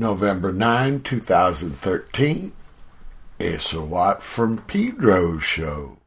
November 9, 2013. It's a Watt from Pedro show.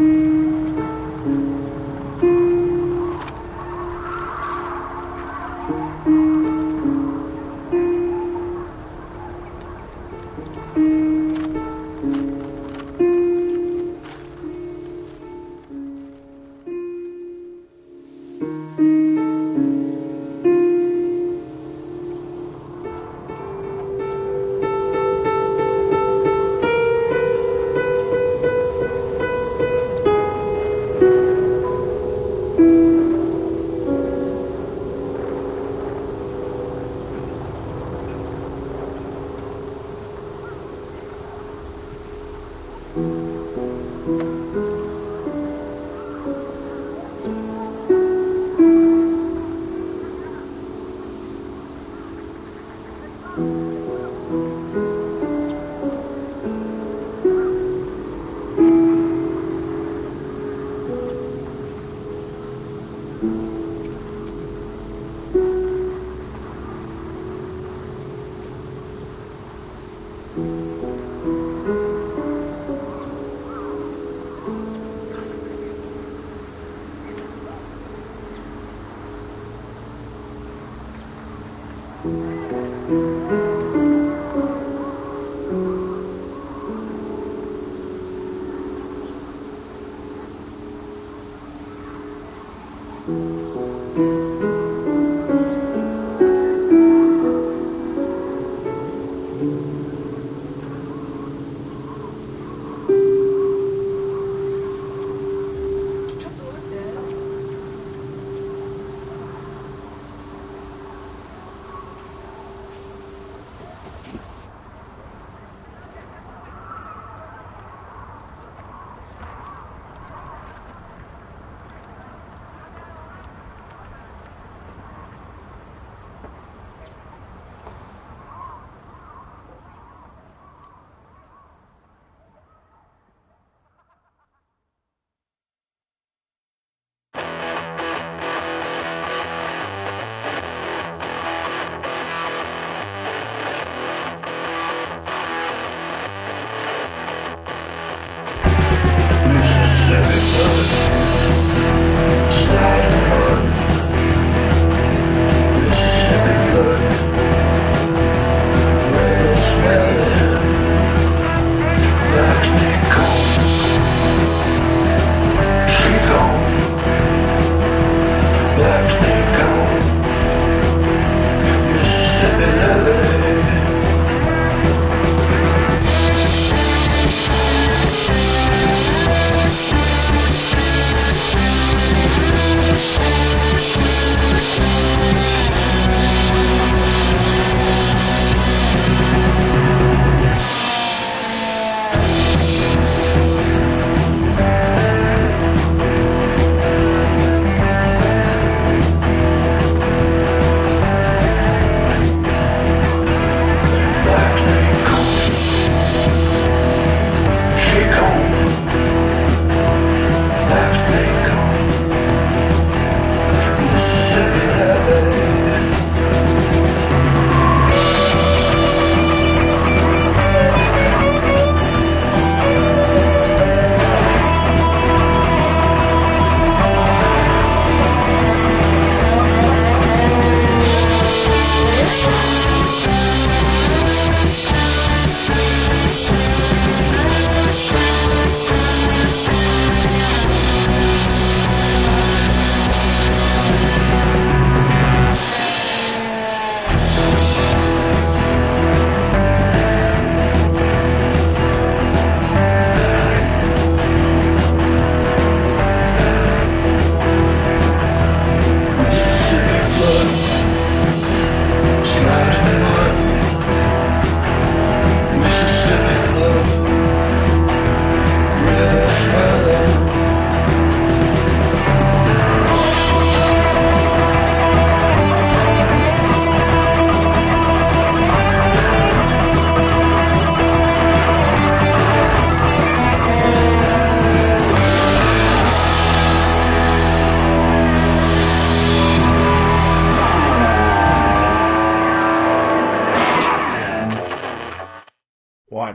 Mm-hmm.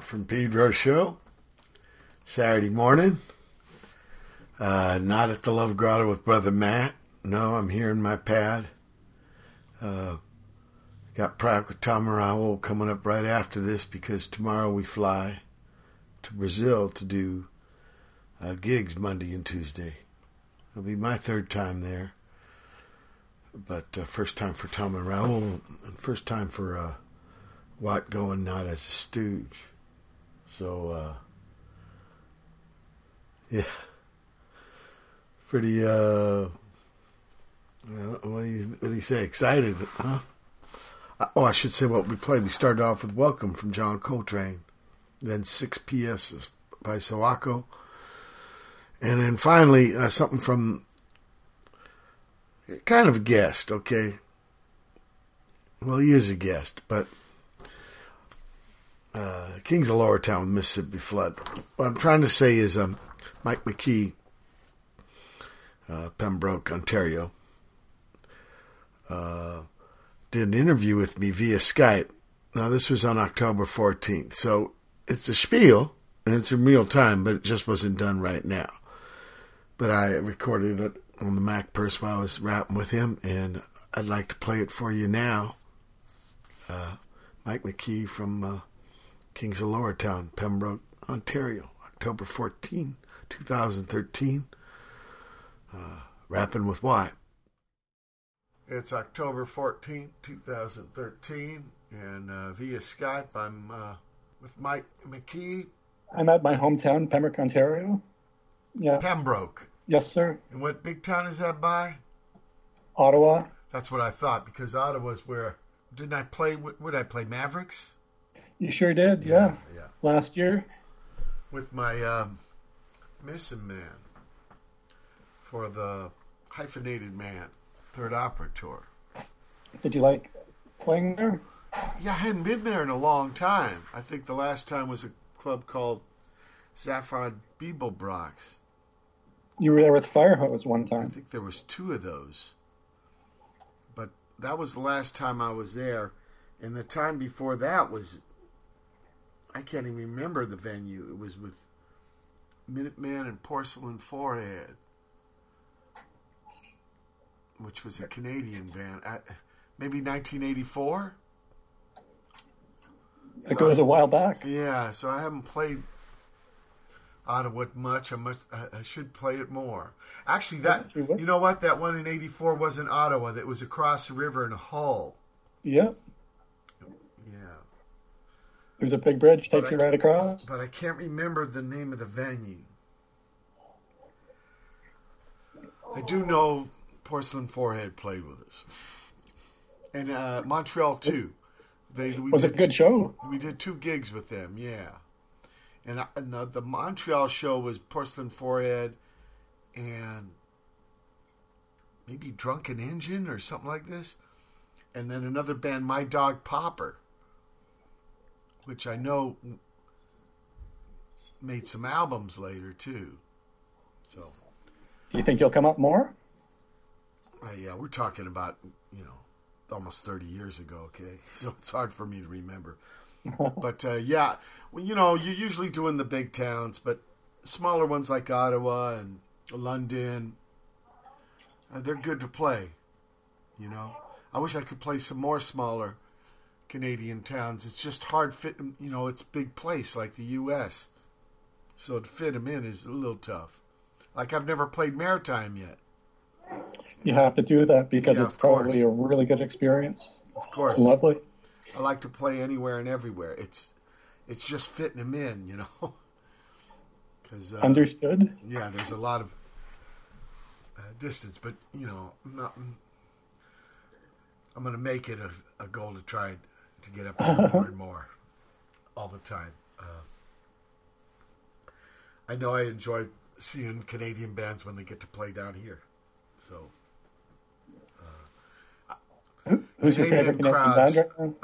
From Pedro show Saturday morning. Uh, not at the Love Grotto with Brother Matt. No, I'm here in my pad. Uh, got Prague with Tom Raoul coming up right after this because tomorrow we fly to Brazil to do uh, gigs Monday and Tuesday. It'll be my third time there, but uh, first time for Tom and Raoul, and first time for uh, Watt going not as a stooge. So, uh, yeah, pretty. Uh, what do you what do you say? Excited, huh? Oh, I should say what we played. We started off with "Welcome" from John Coltrane, then "Six P.S." by Sawako, and then finally uh, something from kind of a guest. Okay, well he is a guest, but uh, Kings of Lowertown, Mississippi Flood. What I'm trying to say is um, Mike Mackey, uh, Pembroke, Ontario, uh, did an interview with me via Skype. Now, this was on October 14th, so it's a spiel and it's in real time, but it just wasn't done right now. But I recorded it on the Mac Purse while I was rapping with him, and I'd like to play it for you now. Uh, Mike Mackey from uh, Kings of Lowertown, Pembroke, Ontario, October 14, 2013. Uh, rapping with Watt. It's October 14, 2013, and uh, via Skype, I'm uh, with Mike Mackey. I'm at my hometown, Pembroke, Ontario. Yeah. Pembroke. Yes, sir. And what big town is that by? Ottawa. That's what I thought, because Ottawa's where. Didn't I play? Would I play? Mavericks? You sure did, yeah. Yeah. yeah. Last year. With my um, missing man for the hyphenated man third opera tour. Did you like playing there? Yeah, I hadn't been there in a long time. I think the last time was a club called Zaphod Beeblebrox. You were there with Firehose one time. I think there was two of those. But that was the last time I was there. And the time before that was I can't even remember the venue. It was with Minutemen and Porcelain Forehead which was a Canadian band, at maybe 1984. It so goes a while back. Yeah, so I haven't played Ottawa much. I must. I should play it more. Actually, that you know what? That one in '84 wasn't Ottawa. That was across the river in Hull. Yep. There's a big bridge takes you right across. But I can't remember the name of the venue. I do know Porcelain Forehead played with us, and uh, Montreal too. They was a good show. We did two gigs with them, yeah. And, I, and the, the Montreal show was Porcelain Forehead, and maybe Drunken Engine or something like this, and then another band, My Dog Popper, which I know made some albums later too. So, do you think you'll come up more? Uh, yeah, we're talking about you know almost thirty years ago. Okay, so it's hard for me to remember. but uh, yeah, well, you know, you're usually doing the big towns, but smaller ones like Ottawa and London, uh, they're good to play. You know, I wish I could play some more smaller Canadian towns. It's just hard fit. You know, it's big place like the U.S., so to fit them in is a little tough. Like I've never played Maritime yet you have to do that because yeah, it's probably course. a really good experience. Of course, it's lovely. I like to play anywhere and everywhere. It's it's just fitting them in, you know. Cause, uh, Understood. Yeah, there's a lot of uh, distance, but you know, I'm, not, I'm going to make it a, a, goal to try to get up more and more all the time. Uh, I know I enjoy seeing Canadian bands when they get to play down here. So Who's your favorite Canadian band?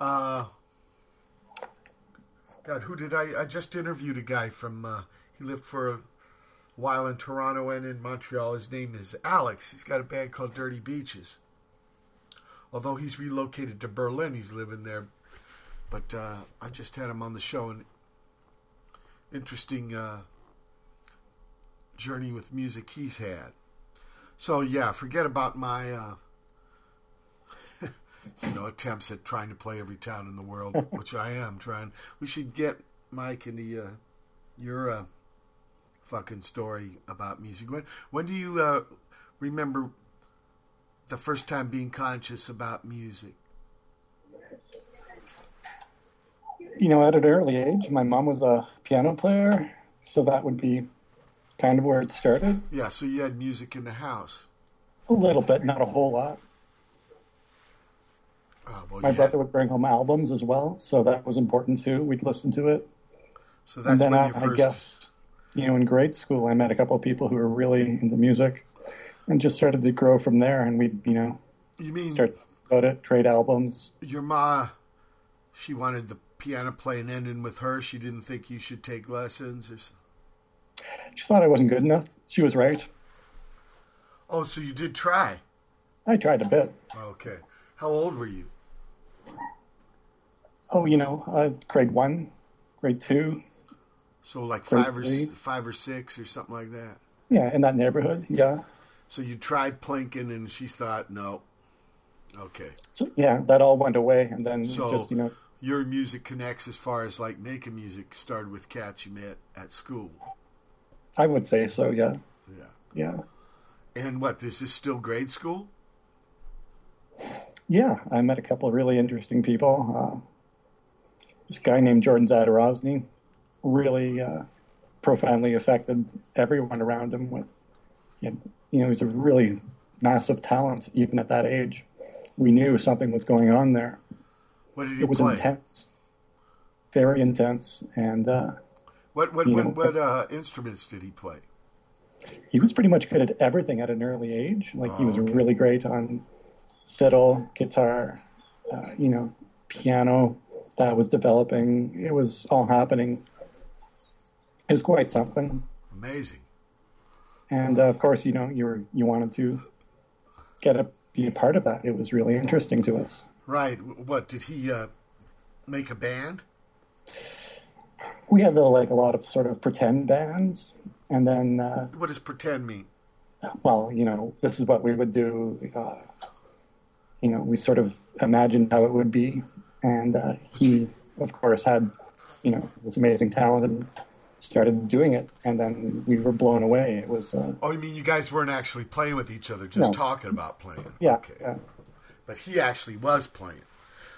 Uh, God, who did I? I just interviewed a guy from. Uh, he lived for a while in Toronto and in Montreal. His name is Alex. He's got a band called Dirty Beaches. Although he's relocated to Berlin, he's living there. But uh, I just had him on the show, and interesting uh, journey with music he's had. So yeah, forget about my uh, you know attempts at trying to play every town in the world, which I am trying. We should get Mike into uh, your uh, fucking story about music. When when do you uh, remember the first time being conscious about music? You know, at an early age, my mom was a piano player, so that would be kind of where it started. Yeah, so you had music in the house. A little bit, not a whole lot. Oh, well, My brother would bring home albums as well, so that was important too. We'd listen to it. so that's and then when I, you I first. guess, you know, in grade school, I met a couple of people who were really into music and just started to grow from there. And we'd, you know, You mean start about it, trade albums. your ma? She wanted the piano playing ending with her. She didn't think you should take lessons or. She thought I wasn't good enough. She was right. Oh, so you did try. I tried a bit. Okay. How old were you? Oh, you know, uh, grade one, grade two. So like five or three. five or six or something like that. Yeah, in that neighborhood. Yeah. So you tried plinking, and she thought no. Okay. So, yeah, that all went away. And then So just, you know, your music connects as far as like making music started with cats you met at school. I would say so. Yeah. Yeah. Yeah. And what? This is still grade school. Yeah, I met a couple of really interesting people. Uh, this guy named Jordan Zadorozny really uh, profoundly affected everyone around him. With you know, you know, he's a really massive talent even at that age. We knew something was going on there. What did he play? It was play? intense, very intense, and uh, What what what, know, what uh, instruments did he play? he was pretty much good at everything at an early age. Like he Oh, was okay. really great on fiddle, guitar, uh, you know, piano. That was developing. It was all happening. It was quite something. Amazing. And uh, of course, you know, you were you wanted to get a be a part of that. It was really interesting to us. Right. What did he uh, make a band? We had like a lot of sort of pretend bands, and then uh, What does pretend mean? well, you know, this is what we would do. Uh, you know, we sort of imagined how it would be, and uh, he, of course, had you know this amazing talent and started doing it, and then we were blown away. It was, uh, Oh, you mean you guys weren't actually playing with each other, just No. talking about playing? yeah, Okay. yeah, But he actually was playing.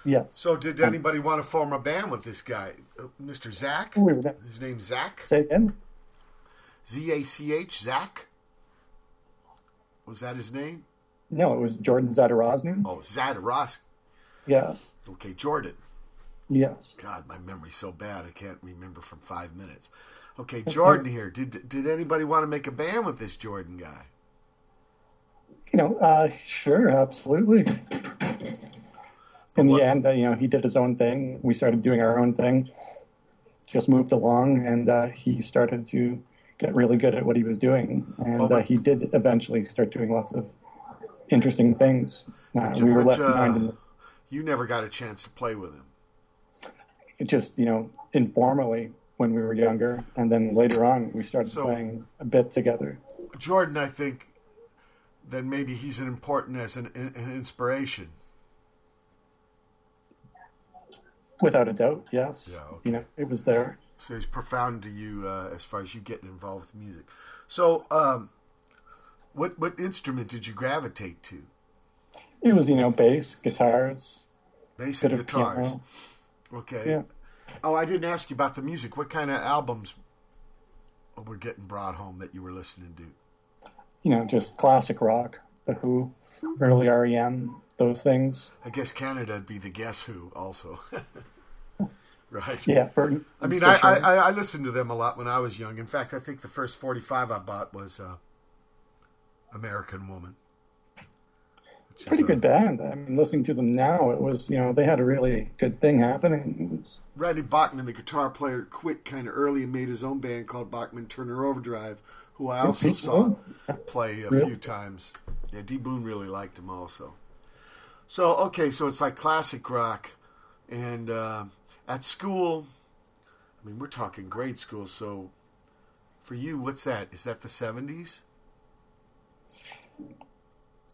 yes. So did anybody want to form a band with this guy, uh, Mr. Zach? We were His name's Zach. say again. Z A C H. Zach. Was that his name? No, it was Jordan Zadorozny. Oh, Zadaros. Yeah, Okay, Jordan. Yes. God, my memory's so bad I can't remember from five minutes. Okay, Jordan here. Did did anybody want to make a band with this Jordan guy? You know, uh, sure, absolutely. In what- the end, uh, you know, he did his own thing. We started doing our own thing. Just moved along, and uh, he started to get really good at what he was doing. And Oh, uh, but- he did eventually start doing lots of interesting things. Uh, you- we were but, left behind in uh, the, You never got a chance to play with him. Just, you know, informally when we were younger, and then later on we started So- playing a bit together. Jordan, I think, then maybe he's an important as an, an inspiration. Without a doubt, yes. Yeah, okay. You know, it was there. So he's profound to you uh, as far as you getting involved with music. So, um, what what instrument did you gravitate to? It was, you know, bass, guitars, Bass and guitars. piano. Okay. Yeah. Oh, I didn't ask you about the music. What kind of albums were getting brought home that you were listening to? you know, just classic rock, The Who, early REM, those things. I guess Canada would be the Guess Who also. right. Yeah, I mean, I. I, I listened to them a lot when I was young. In fact, I think the first 45 I bought was uh, American Woman. Pretty good band. I mean, listening to them now, it was, you know, they had a really good thing happening. Was, Randy Bachman, the guitar player, quit kind of early and made his own band called Bachman Turner Overdrive, who I also saw play a Really? few times. Yeah, D. Boon really liked him also. So, okay, so it's like classic rock. And uh, at school, I mean, we're talking grade school, so For you, what's that? Is that the 70s?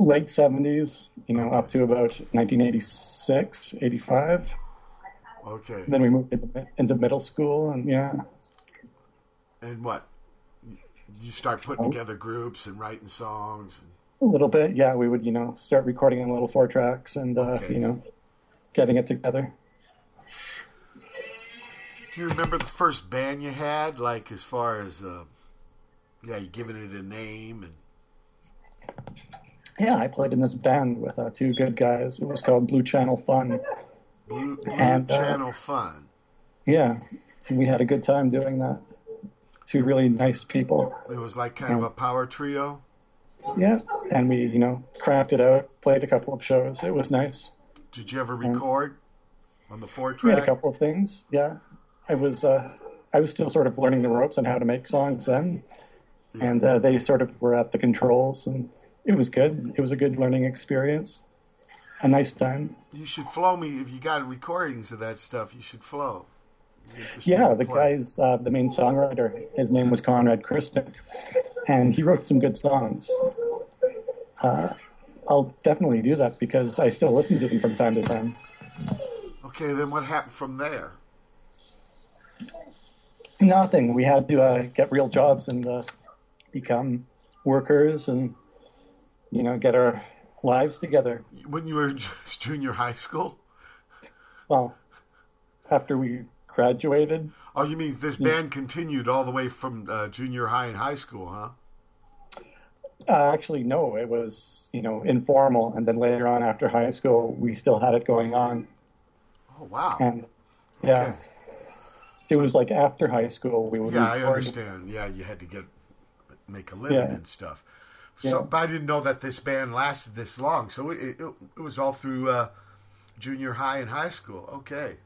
Late 70s, you know, up to about 1986, 85. Okay. Then we moved into, into middle school, and yeah, And what? You start putting Oh. together groups and writing songs. And, a little bit. Yeah, we would, you know, start recording on little four tracks and, uh, Okay. you know, getting it together. do you remember the first band you had? Like as far as, uh, yeah, you giving it a name and Yeah, I played in this band with uh, two good guys. It was called Blue Channel Fun. Blue, Blue And, uh, Channel Fun. Yeah, we had a good time doing that. Two really nice people. It was like kind of a power trio. Yeah, and we, you know, crafted out, played a couple of shows. It was nice. Did you ever record on the four track? We had a couple of things. Yeah, I was, uh, I was still sort of learning the ropes on how to make songs then, and uh, they sort of were at the controls, and it was good. It was a good learning experience. A nice time. You should flow me if you got recordings of that stuff. You should flow. It'd be interesting Yeah, the play. guy's uh, the main songwriter. His name was Conrad Christian, and he wrote some good songs. Uh, I'll definitely do that because I still listen to them from time to time. Okay, then what happened from there? Nothing. We had to uh, get real jobs and uh, become workers, and you know, get our lives together. When you were in just junior high school? Well, after we graduated, Oh, you mean this band continued all the way from uh, junior high and high school, huh? uh, actually, no, it was you know informal, and then later on after high school, we still had it going on. Oh, wow. And yeah, Okay. it was like after high school we would. Yeah, I understand. Yeah, you had to get make a living Yeah. and stuff. So, but I didn't know that this band lasted this long. So it, it, it was all through uh, junior high and high school. Okay.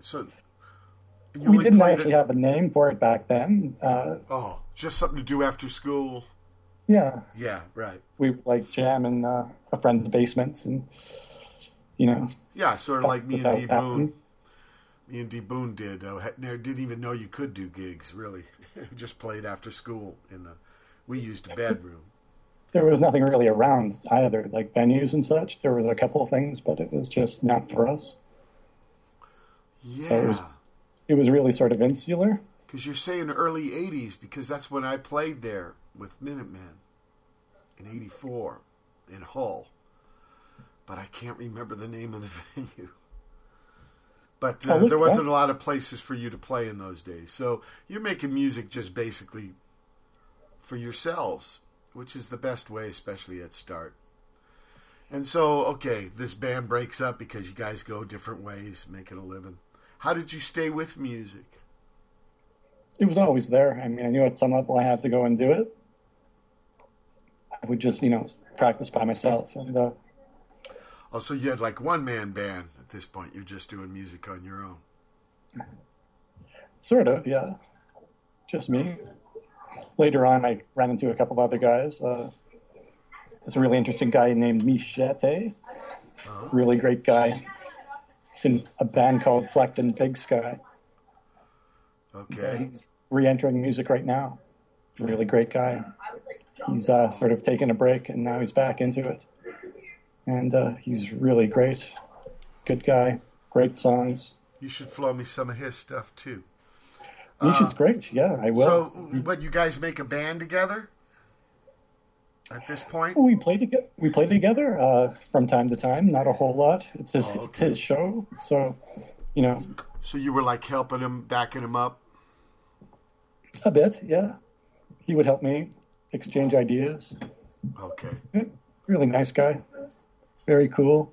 So you We didn't actually it- have a name for it back then. Uh, Oh, just something to do after school. yeah, Yeah, right. we would like jam in uh, a friend's basement, and you know, Yeah, sort of like me and D that Boon. one. Me and D Boon did. Uh, never- didn't even know you could do gigs. Really, just played after school. In the, we used a bedroom. there was nothing really around either, like venues and such. There was a couple of things, but it was just not for us. Yeah, it was- It was really sort of insular. because you're saying early '80s because that's when I played there with Minutemen in '84 in Hull. But I can't remember the name of the venue. But uh, there wasn't a lot of places for you to play in those days. So you're making music just basically for yourselves, which is the best way, especially at start. And so, okay, this band breaks up because you guys go different ways, making a living. How did you stay with music? It was always there. I mean, I knew at some level I had to go and do it. I would just, you know, practice by myself, and uh, Oh, so you had like one man band at this point. You're just doing music on your own. Sort of, yeah. Just me. Later on, I ran into a couple of other guys. Uh, there's a really interesting guy named Michete. Really great guy. He's in a band called Flecton Big Sky. Okay. He's re-entering music right now. Really great guy. He's uh, sort of taken a break, and now he's back into it. And uh, he's really great. Good guy. Great songs. You should flow me some of his stuff too. Misha's great. Yeah, I will. So, what you guys make a band together at this point? We play together. We play together uh, from time to time. Not a whole lot. It's his, Oh, it's his show, so you know So you were like helping him, backing him up. a bit. Yeah, he would help me exchange ideas. Okay. Really nice guy. Very cool.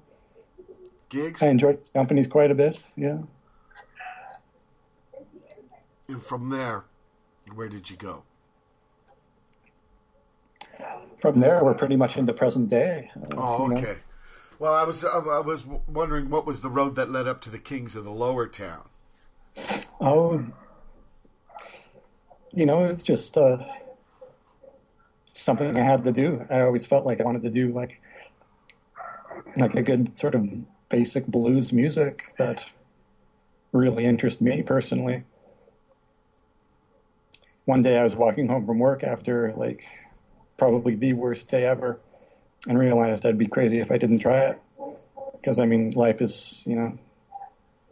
Gigs, I enjoyed his companies quite a bit. Yeah. And from there, where did you go? From there, we're pretty much in the present day. Uh, Oh, you know. okay. Well, I was I was wondering what was the road that led up to the Kings of the Lower Town. Oh, you know, it's just uh, something I had to do. I always felt like I wanted to do like like a good sort of basic blues music that really interests me personally. One day I was walking home from work after like probably the worst day ever, and realized I'd be crazy if I didn't try it. Because I mean, life is you know,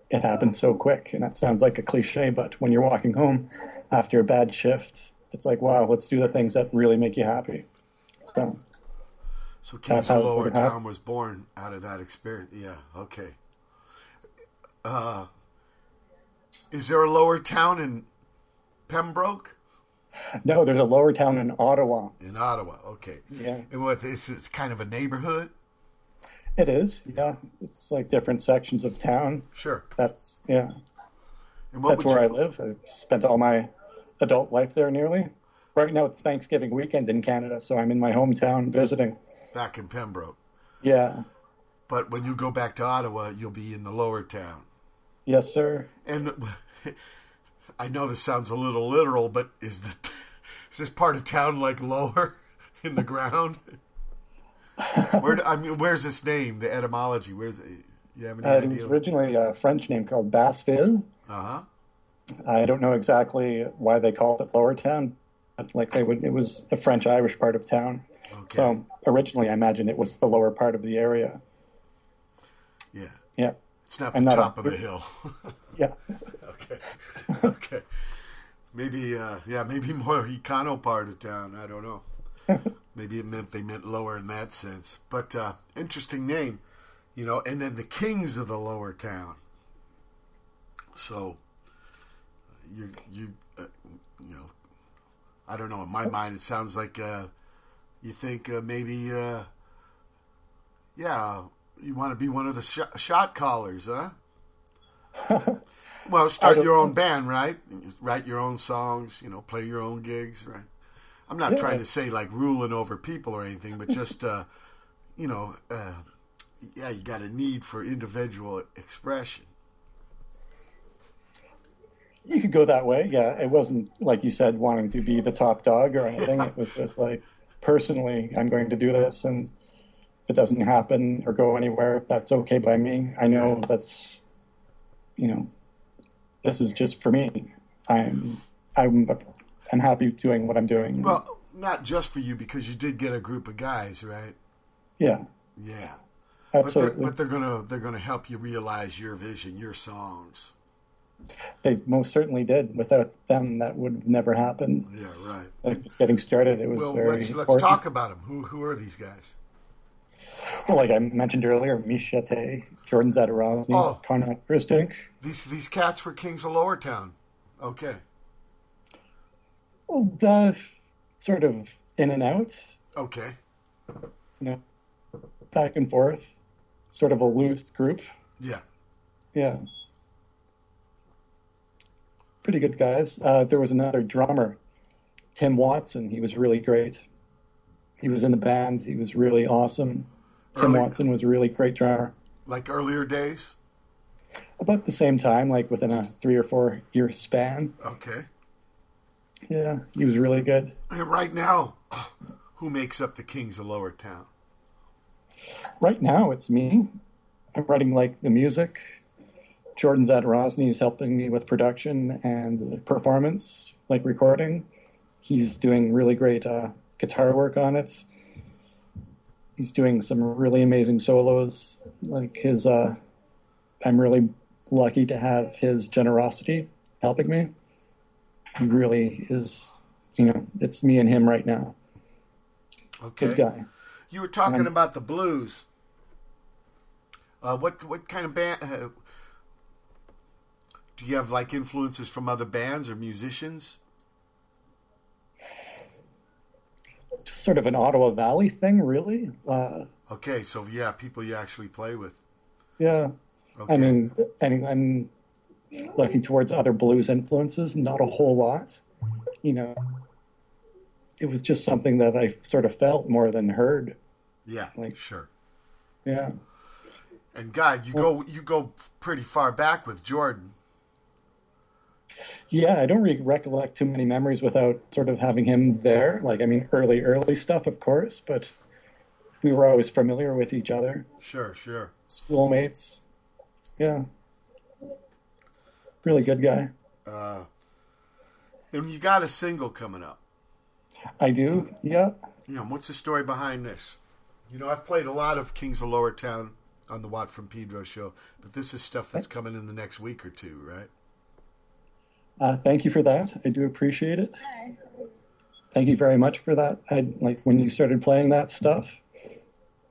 it happens so quick, and that sounds like a cliche, but when you're walking home after a bad shift, it's like wow, let's do the things that really make you happy. So. So Kings of Lowertown was born out of that experience. Yeah. Okay. Uh, is there a lower town in Pembroke? No, there's a lower town in Ottawa. In Ottawa, okay. Yeah. And what? It's, it's kind of a neighborhood. It is. Yeah. It's like different sections of town. Sure. That's yeah. That's where you... I live. I've spent all my adult life there nearly. Right now it's Thanksgiving weekend in Canada, so I'm in my hometown visiting. Back in Pembroke. Yeah. But when you go back to Ottawa, you'll be in the lower town. Yes, sir. And I know this sounds a little literal, but is the is this part of town like lower in the ground? Where I mean, where's this name? The etymology? Where's it? You have any uh, idea? It was originally a French name called Basseville. Uh huh. I don't know exactly why they called it Lower Town. But like they would, it was a French Irish part of town. Okay. So originally, I imagine it was the lower part of the area. Yeah. Yeah. It's not the top a, of the hill. yeah. okay. Okay. Maybe, uh, yeah, maybe more econo part of town. I don't know. maybe it meant they meant lower in that sense. But uh, interesting name, you know. And then the kings of the lower town. So you you uh, you know, I don't know. In my mind, it sounds like uh, you think uh, maybe, uh, yeah, you want to be one of the sh- shot callers, huh? well, start your own band, right? Write your own songs, you know, play your own gigs, right? I'm not yeah. trying to say like ruling over people or anything, but just, uh, you know, uh, yeah, you got a need for individual expression. You could go that way, yeah. It wasn't like you said wanting to be the top dog or anything. Yeah. It was just like personally, I'm going to do this, and if it doesn't happen or go anywhere, that's okay by me. I know that's, you know, this is just for me. I'm, I'm, I'm happy doing what I'm doing. Well, not just for you because you did get a group of guys, right? Yeah. Yeah. Absolutely. But they're, but they're gonna they're gonna help you realize your vision, your songs. They most certainly did. Without them, that would have never happened. Yeah, right. Like just getting started, it was well. very. Let's, let's talk about them. Who who are these guys? Well, like I mentioned earlier, Michete, Jordan Zadorozny, oh, Christink. These these cats were kings of Lowertown. Okay. Well, the sort of in and out. Okay. You know, back and forth, sort of a loose group. Yeah. Yeah pretty good guys. Uh, there was another drummer, Tim Watson. He was really great. He was in the band. He was really awesome. Tim Watson was a really great drummer. Like earlier days? About the same time, like within a three or four year span. Okay. Yeah, he was really good. Right now, who makes up the Kings of Lowertown? Right now, it's me. I'm writing like the music. Jordan Zadorozny is helping me with production and performance, like recording. He's doing really great uh, guitar work on it. He's doing some really amazing solos. Like his, uh, I'm really lucky to have his generosity helping me. He really is, you know, it's me and him right now. Okay. Good guy. You were talking about the blues. Uh, what what kind of band? Uh, do you have like influences from other bands or musicians? Just sort of an Ottawa Valley thing, really. Uh, okay, so yeah, people you actually play with. Yeah, okay. I mean, and I'm looking towards other blues influences, not a whole lot. You know, it was just something that I sort of felt more than heard. Yeah, like sure. Yeah. And God, you well, go you go pretty far back with Jordan. Yeah, I don't really recollect too many memories without sort of having him there. Like, I mean, early, early stuff, of course, but we were always familiar with each other. Sure, sure. Schoolmates. Yeah. Really good guy. Uh, And you got a single coming up. I do, yeah. You know, what's the story behind this? You know, I've played a lot of Kings of Lowertown on the Watt from Pedro show, but this is stuff that's coming in the next week or two, right? Uh, thank you for that. I do appreciate it. Thank you very much for that. I like when you started playing that stuff.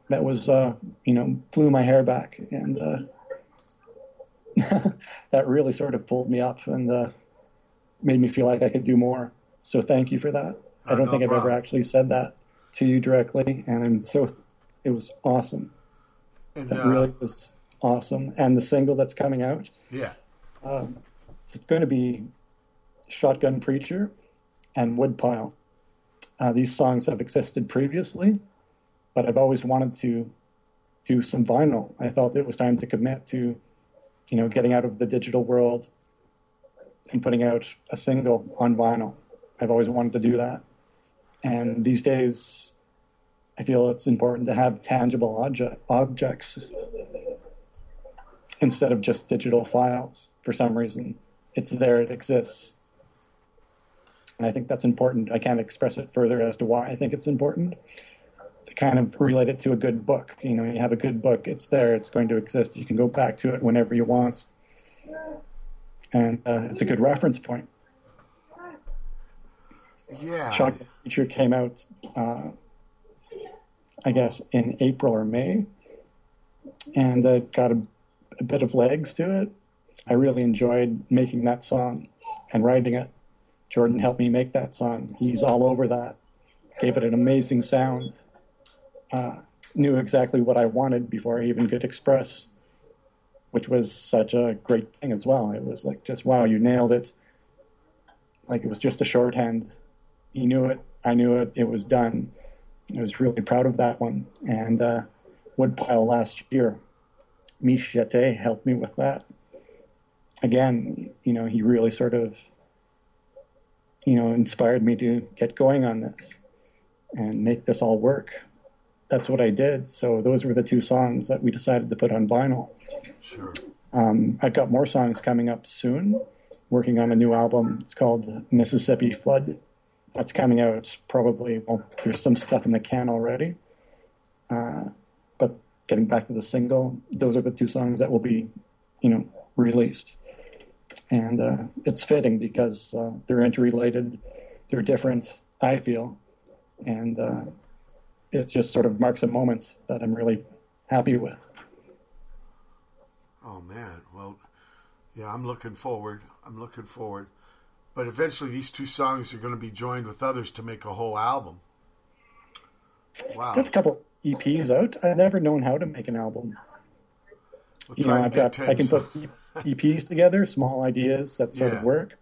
That was, uh, you know, blew my hair back, and uh, that really sort of pulled me up and uh, made me feel like I could do more. So thank you for that. I Uh, don't no think I've ever actually said that to you directly, and I'm so it was awesome. And That uh, really was awesome. And the single that's coming out, yeah, it's going to be Shotgun Preacher and Woodpile. Uh, these songs have existed previously, but I've always wanted to do some vinyl. I felt it was time to commit to, you know, getting out of the digital world and putting out a single on vinyl. I've always wanted to do that. And these days, I feel it's important to have tangible obje- objects instead of just digital files for some reason. It's there, it exists. And I think that's important. I can't express it further as to why I think it's important. Kind of relate it to a good book. You know, you have a good book, it's there, it's going to exist. You can go back to it whenever you want. And uh, it's a good reference point. yeah. Shotgun Preacher came out, uh, I guess, in April or May, and uh, got a, a bit of legs to it. I really enjoyed making that song and writing it. Jordan helped me make that song. He's all over that. Gave it an amazing sound. Uh, knew exactly what I wanted before I even could express, which was such a great thing as well. It was like just wow, you nailed it. Like it was just a shorthand he knew it. I knew it. It was done. I was really proud of that one. And uh, Woodpile last year, Michete helped me with that. Again, you know, he really sort of, you know, inspired me to get going on this and make this all work. That's what I did. So those were the two songs that we decided to put on vinyl. Sure. Um, I've got more songs coming up soon. Working on a new album. It's called Mississippi Flood. That's coming out probably. Well, there's some stuff in the can already. Uh, but getting back to the single, those are the two songs that will be, you know, released. And uh, it's fitting because uh, they're interrelated. They're different. I feel, and uh, it just sort of marks a moment that I'm really happy with. Oh man. Well, yeah. I'm looking forward. I'm looking forward. But eventually, these two songs are going to be joined with others to make a whole album. Wow. got a couple EPs out. I've never known how to make an album. We'll You know, I've got I can put EPs together, small ideas that sort Yeah. of work.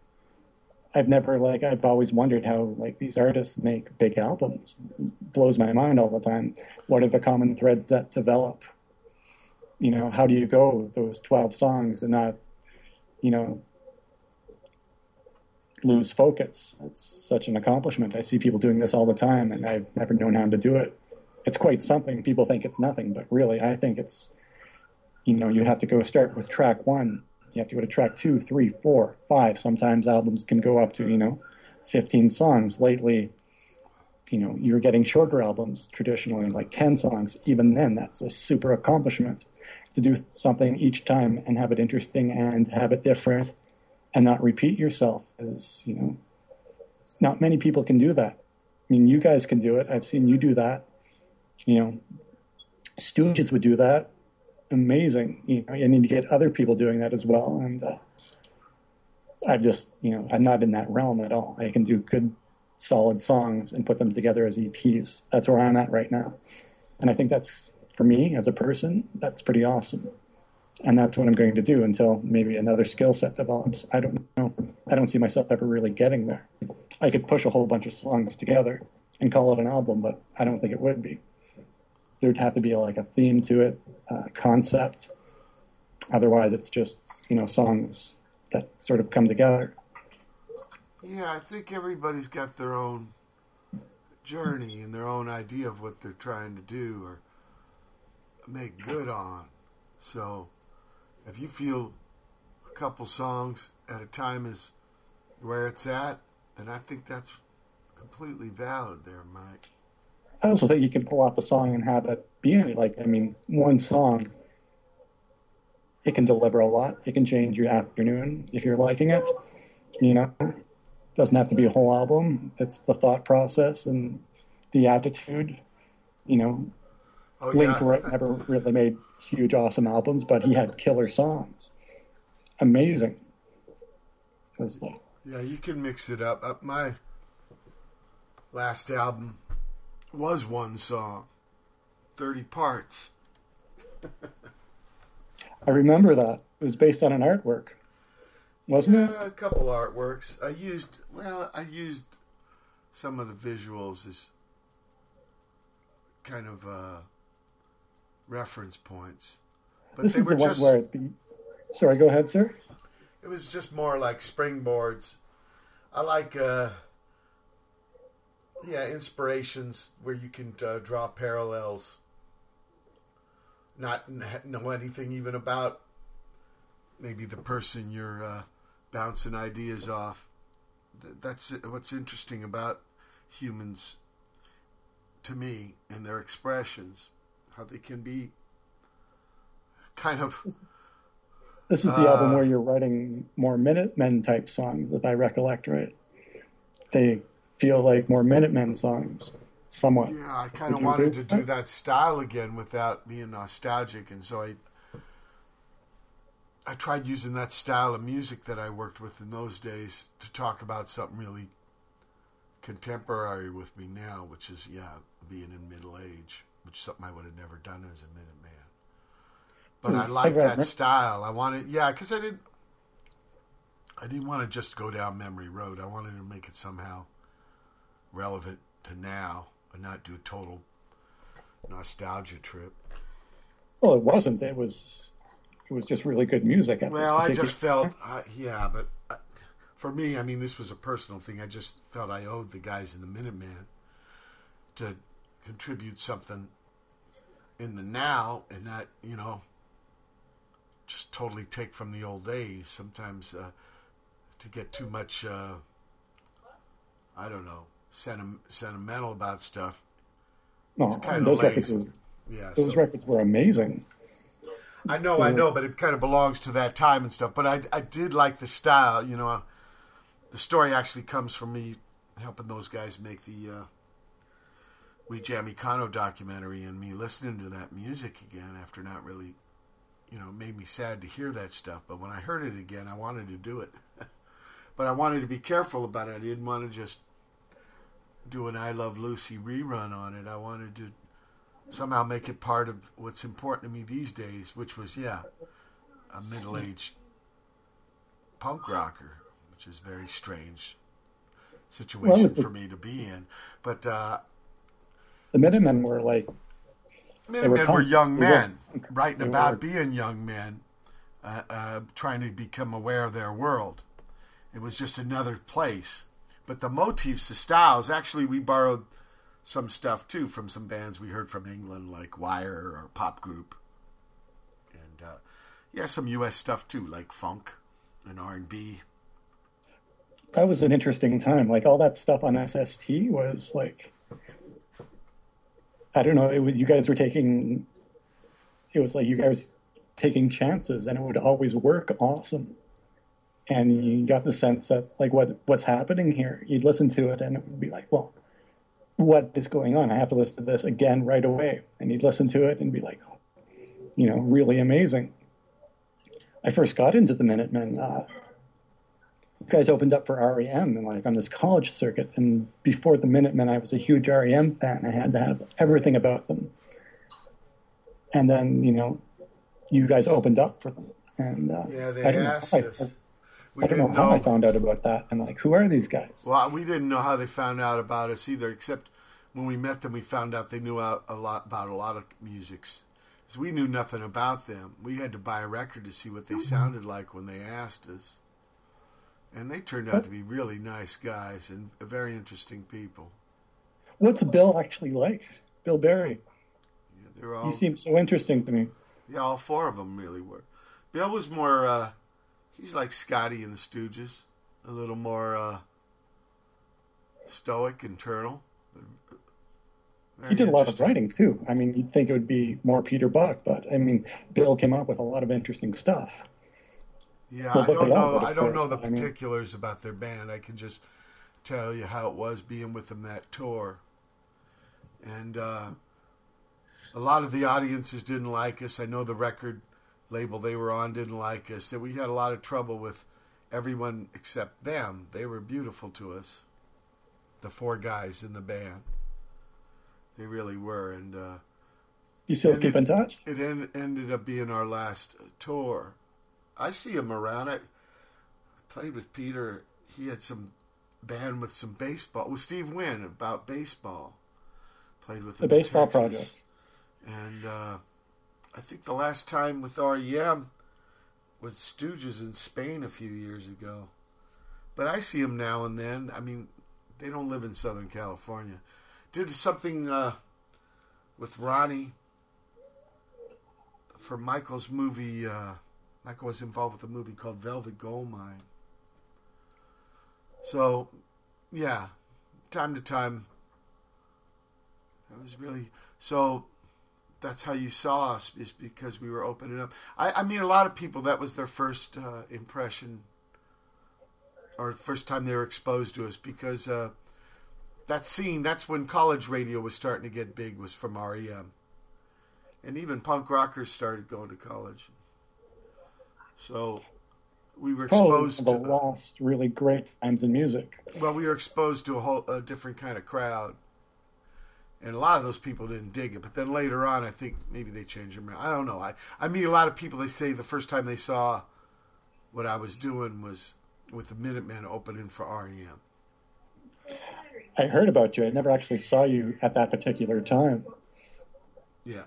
I've never like I've always wondered how like these artists make big albums. It blows my mind all the time. What are the common threads that develop? You know, how do you go those twelve songs and not, you know, lose focus? It's such an accomplishment. I see people doing this all the time, and I've never known how to do it. It's quite something. People think it's nothing, but really, I think it's you know, you have to go start with track one. You have to go to track two, three, four, five. Sometimes albums can go up to, you know, 15 songs. Lately, you know, you're getting shorter albums traditionally, like 10 songs. Even then, that's a super accomplishment to do something each time and have it interesting and have it different and not repeat yourself. Is, you know, not many people can do that. I mean, you guys can do it. I've seen you do that. You know, Stooges would do that amazing. You know, you need to get other people doing that as well. And uh, I just, you know, I'm not in that realm at all. I can do good, solid songs and put them together as EPs. That's where I'm at right now. And I think that's, for me as a person, that's pretty awesome. And that's what I'm going to do until maybe another skill set develops. I don't know. I don't see myself ever really getting there. I could push a whole bunch of songs together and call it an album, but I don't think it would be there'd have to be like a theme to it, uh, concept. Otherwise, it's just you know songs that sort of come together. Yeah, I think everybody's got their own journey and their own idea of what they're trying to do or make good on. So, if you feel a couple songs at a time is where it's at, then I think that's completely valid there, Mike. I also think you can pull off a song and have it be any like I mean, one song it can deliver a lot. It can change your afternoon if you're liking it. You know, it doesn't have to be a whole album. It's the thought process and the attitude. You know, Oh, Link yeah. Never really made huge, awesome albums, but he had killer songs. Amazing. Yeah, you can mix it up. Uh, my last album was one song, 30 parts. I remember that. It was based on an artwork, wasn't it? A couple artworks. I used, well, I used some of the visuals as kind of uh, reference points. But This they is were the one just, where the. Sorry, go ahead, sir. it was just more like springboards. I like, uh, yeah, inspirations where you can uh, draw parallels. Not know anything even about maybe the person you're uh, bouncing ideas off. That's what's interesting about humans to me and their expressions, how they can be kind of This is the album Uh, where you're writing more Minutemen type songs, if I recollect right. They feel like more Minutemen songs, somewhat. Yeah, I kind of wanted to do that? style again without being nostalgic, and so I I tried using that style of music that I worked with in those days to talk about something really contemporary with me now, which is yeah, being in middle age, which is something I would have never done as a Minuteman. But Hmm, I like that that. style. I wanted yeah, because I didn't I didn't want to just go down memory road. I wanted to make it somehow relevant to now and not do a total nostalgia trip. Well, it wasn't. It was. It was just really good music. At this Well, I just felt, uh, yeah, but uh, for me, I mean, this was a personal thing. I just felt I owed the guys in the Minuteman to contribute something in the now and not, you know, just totally take from the old days. Sometimes uh, to get too much, uh, I don't know, senim- sentimental about stuff. No, those records. lazy. Were, Yeah, those so- records were amazing. I know, I know, but it kind of belongs to that time and stuff. But I, I did like the style. You know, the story actually comes from me helping those guys make the uh, We Jam Econo documentary and me listening to that music again after not really, you know, made me sad to hear that stuff. But when I heard it again, I wanted to do it. but I wanted to be careful about it. I didn't want to just do an I Love Lucy rerun on it. I wanted to somehow make it part of what's important to me these days, which was yeah, a middle-aged punk rocker, which is a very strange situation a- for me to be in. But uh, The Minutemen were like Minutemen were were, young They were men, writing They about were- being young men, uh, uh, trying to become aware of their world. It was just another place. But the motifs, the styles, actually, we borrowed some stuff too from some bands we heard from England, like Wire or Pop Group, and uh, yeah, some U.S. stuff too, like funk and R and B. that was an interesting time. Like all that stuff on SST was like, I don't know. It was, you guys were taking. It was like you guys taking chances, and it would always work awesome. And you got the sense that like what what's happening here. You'd listen to it, and it would be like, well, what is going on? I have to listen to this again right away. And you'd listen to it and be like, you know, really amazing. I first got into the Minutemen. Uh, guys opened up for REM and like on this college circuit. And before the Minutemen, I was a huge REM fan. I had to have everything about them. And then, you know, you guys opened up for them. And uh, Yeah, they I asked us. We I don't know how I found out about that. And like, who are these guys? Well, we didn't know how they found out about us either, except when we met them, we found out they knew a, a lot about a lot of musics. Because we knew nothing about them. We had to buy a record to see what they sounded like when they asked us. And they turned out to be really nice guys and very interesting people. What's Bill actually like? Bill Berry. Yeah, they were all, He seems so interesting to me. yeah, all four of them really were. Bill was more, uh, he's like Scotty and the Stooges, a little more uh, stoic, internal. He did a lot of writing too. I mean, you'd think it would be more Peter Buck, but I mean, Bill came up with a lot of interesting stuff. Yeah, I don't know. I don't know the particulars I mean, about their band. I can just tell you how it was being with them that tour, and uh, a lot of the audiences didn't like us. I know the record label they were on didn't like us. That we had a lot of trouble with everyone except them. They were beautiful to us, the four guys in the band. They really were, and uh, you still keep in touch. It en- ended up being our last tour. I see him around. I played with Peter. He had some band with some baseball with Steve Wynn about baseball. Played with the baseball project, and uh, I think the last time with REM was Stooges in Spain a few years ago. But I see him now and then. I mean, they don't live in Southern California did something uh, with Ronnie for Michael's movie. Uh, Michael was involved with a movie called Velvet Goldmine. So, yeah, time to time. That was really so. That's how you saw us, is because we were opening up. I, I mean, a lot of people that was their first uh, impression, or first time they were exposed to us, because uh, that scene, that's when college radio was starting to get big, was from REM. And even punk rockers started going to college. So we were exposed to the last really great times in music. Well, we were exposed to a whole a different kind of crowd, and a lot of those people didn't dig it. But then later on, I think maybe they changed their mind. I don't know. I I meet a lot of people. They say the first time they saw what I was doing was with the Minutemen opening for REM. I heard about you. I never actually saw you at that particular time. Yeah.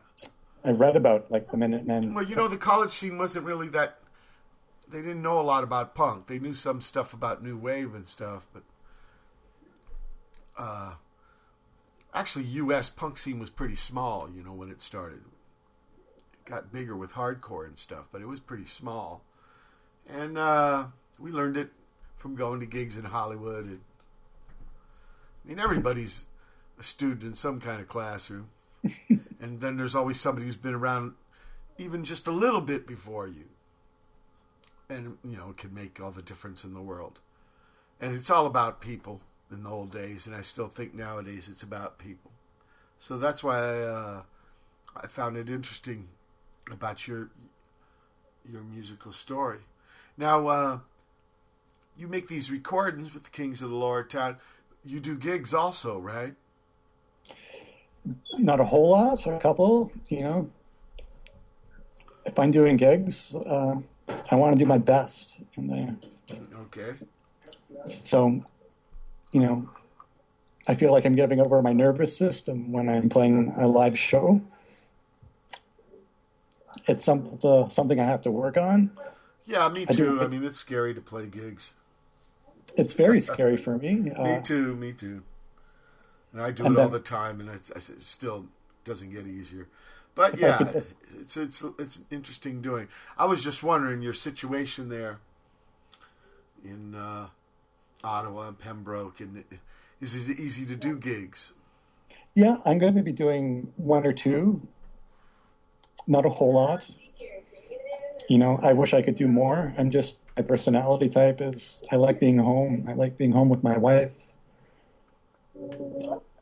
I read about like the Minutemen. Well, you know, the college scene wasn't really that. They didn't know a lot about punk. They knew some stuff about new wave and stuff, but uh, actually, U.S. punk scene was pretty small. You know, when it started, it got bigger with hardcore and stuff, but it was pretty small. And uh, we learned it from going to gigs in Hollywood and I mean, everybody's a student in some kind of classroom. and then there's always somebody who's been around even just a little bit before you. And, you know, can make all the difference in the world. And it's all about people in the old days. And I still think nowadays it's about people. So that's why I, uh, I found it interesting about your your musical story. Now, uh, you make these recordings with the Kings of the Lowertown you do gigs also, right? Not a whole lot, a couple. You know, if I'm doing gigs, uh, I want to do my best in there. Okay. So, you know, I feel like I'm giving over my nervous system when I'm playing a live show. It's, some, it's uh, something I have to work on. Yeah, me too. I, I mean, it's scary to play gigs. It's very scary for me. Uh, me too. Me too. And I do and it then, all the time, and it still doesn't get easier. But yeah, it's, it's it's it's interesting doing. I was just wondering your situation there in uh, Ottawa and Pembroke, and is it easy to do gigs? Yeah, I'm going to be doing one or two, not a whole lot you know, I wish I could do more. I'm just my personality type is I like being home. I like being home with my wife.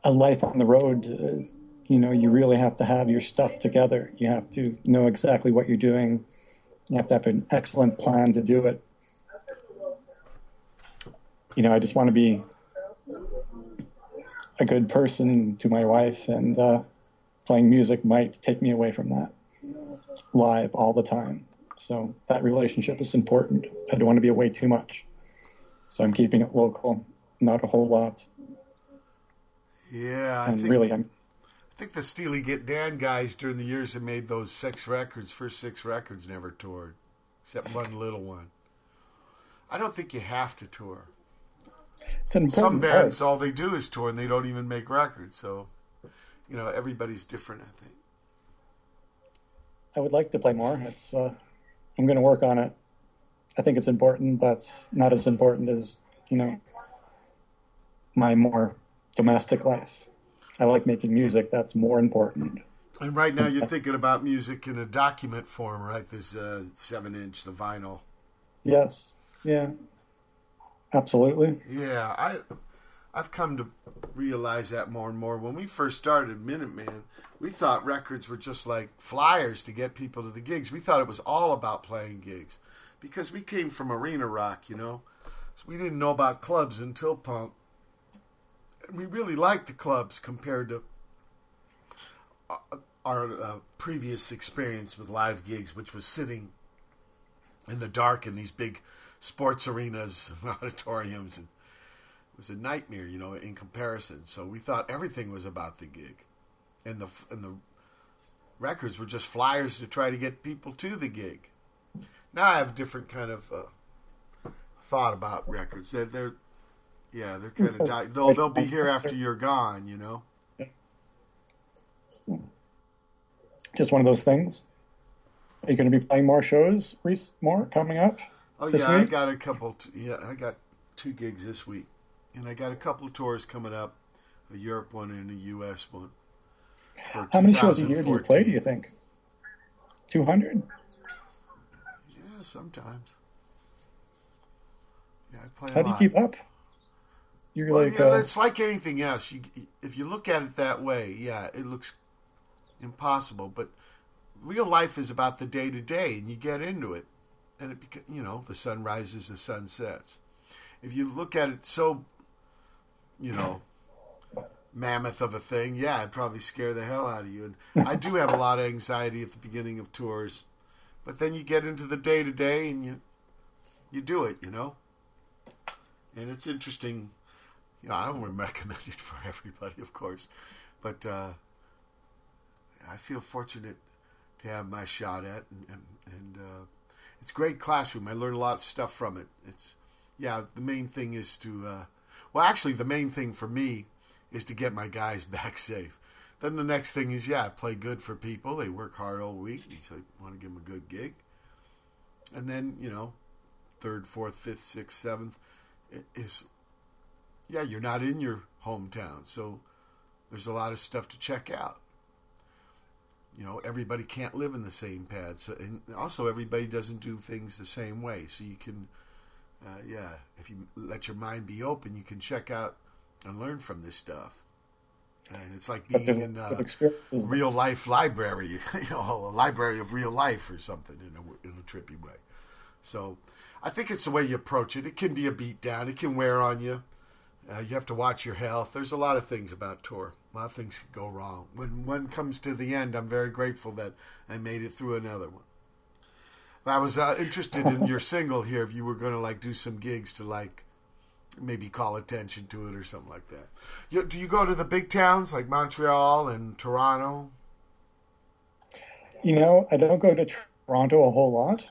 A life on the road is, you know, you really have to have your stuff together. You have to know exactly what you're doing. You have to have an excellent plan to do it. You know, I just want to be a good person to my wife, and uh, playing music might take me away from that live all the time. So that relationship is important. I don't want to be away too much. So I'm keeping it local, not a whole lot. Yeah, I and think, really, I'm, I think the Steely Get Dan guys during the years that made those six records, first six records, never toured, except one little one. I don't think you have to tour. Some bands, part. all they do is tour, and they don't even make records. So, you know, everybody's different. I think. I would like to play more. It's uh, I'm going to work on it. I think it's important, but not as important as you know my more domestic life. I like making music. That's more important. And right now, you're thinking about music in a document form, right? This uh, seven inch, the vinyl. Yes. Yeah. Absolutely. Yeah, I, I've come to realize that more and more. When we first started Minuteman, we thought records were just like flyers to get people to the gigs. We thought it was all about playing gigs, because we came from arena rock, you know. So we didn't know about clubs until punk. And we really liked the clubs compared to our uh, previous experience with live gigs, which was sitting in the dark in these big sports arenas and auditoriums, and it was a nightmare, you know, in comparison. So we thought everything was about the gig, and the and the records were just flyers to try to get people to the gig. Now I have a different kind of uh, thought about records. They're, they're yeah, they're kind of di- they'll they'll be here after you're gone, you know. just one of those things. Are you going to be playing more shows, Reese? More coming up? Oh yeah, I got a couple. T- yeah, I got two gigs this week, and I got a couple tours coming up, a Europe one and a U.S. one. How many shows a year do you play? Do you think? Two hundred. Yeah, sometimes. Yeah, I play. How do you keep up? You're well, like yeah, uh, it's like anything else. You, if you look at it that way, yeah, it looks impossible. But real life is about the day to day, and you get into it, and it becomes, you know the sun rises, the sun sets. If you look at it so, you know, mammoth of a thing, yeah, it'd probably scare the hell out of you. And I do have a lot of anxiety at the beginning of tours, but then you get into the day to day, and you you do it, you know. And it's interesting. You know, I don't recommend it for everybody, of course, but uh, I feel fortunate to have my shot at, and and, and uh, it's great classroom. I learned a lot of stuff from it. It's yeah, the main thing is to uh, well, actually, the main thing for me is to get my guys back safe. Then the next thing is yeah, play good for people. They work hard all week, so I want to give them a good gig. And then you know, third, fourth, fifth, sixth, seventh is yeah, you're not in your hometown, so there's a lot of stuff to check out you know everybody can't live in the same pad so and also everybody doesn't do things the same way so you can uh, yeah if you let your mind be open you can check out and learn from this stuff. And it's like being in a real life library you know a library of real life or something in a, in a trippy way. So i think it's the way you approach it. It can be a beat down. It can wear on you. Uh, you have to watch your health. There's a lot of things about tour a lot of things can go wrong. When one comes to the end, I'm very grateful that I made it through another one. I was uh, interested in your single here. If you were going to like do some gigs to like maybe call attention to it or something like that. You, do you go to the big towns like Montreal and Toronto? You know, I don't go to Toronto a whole lot.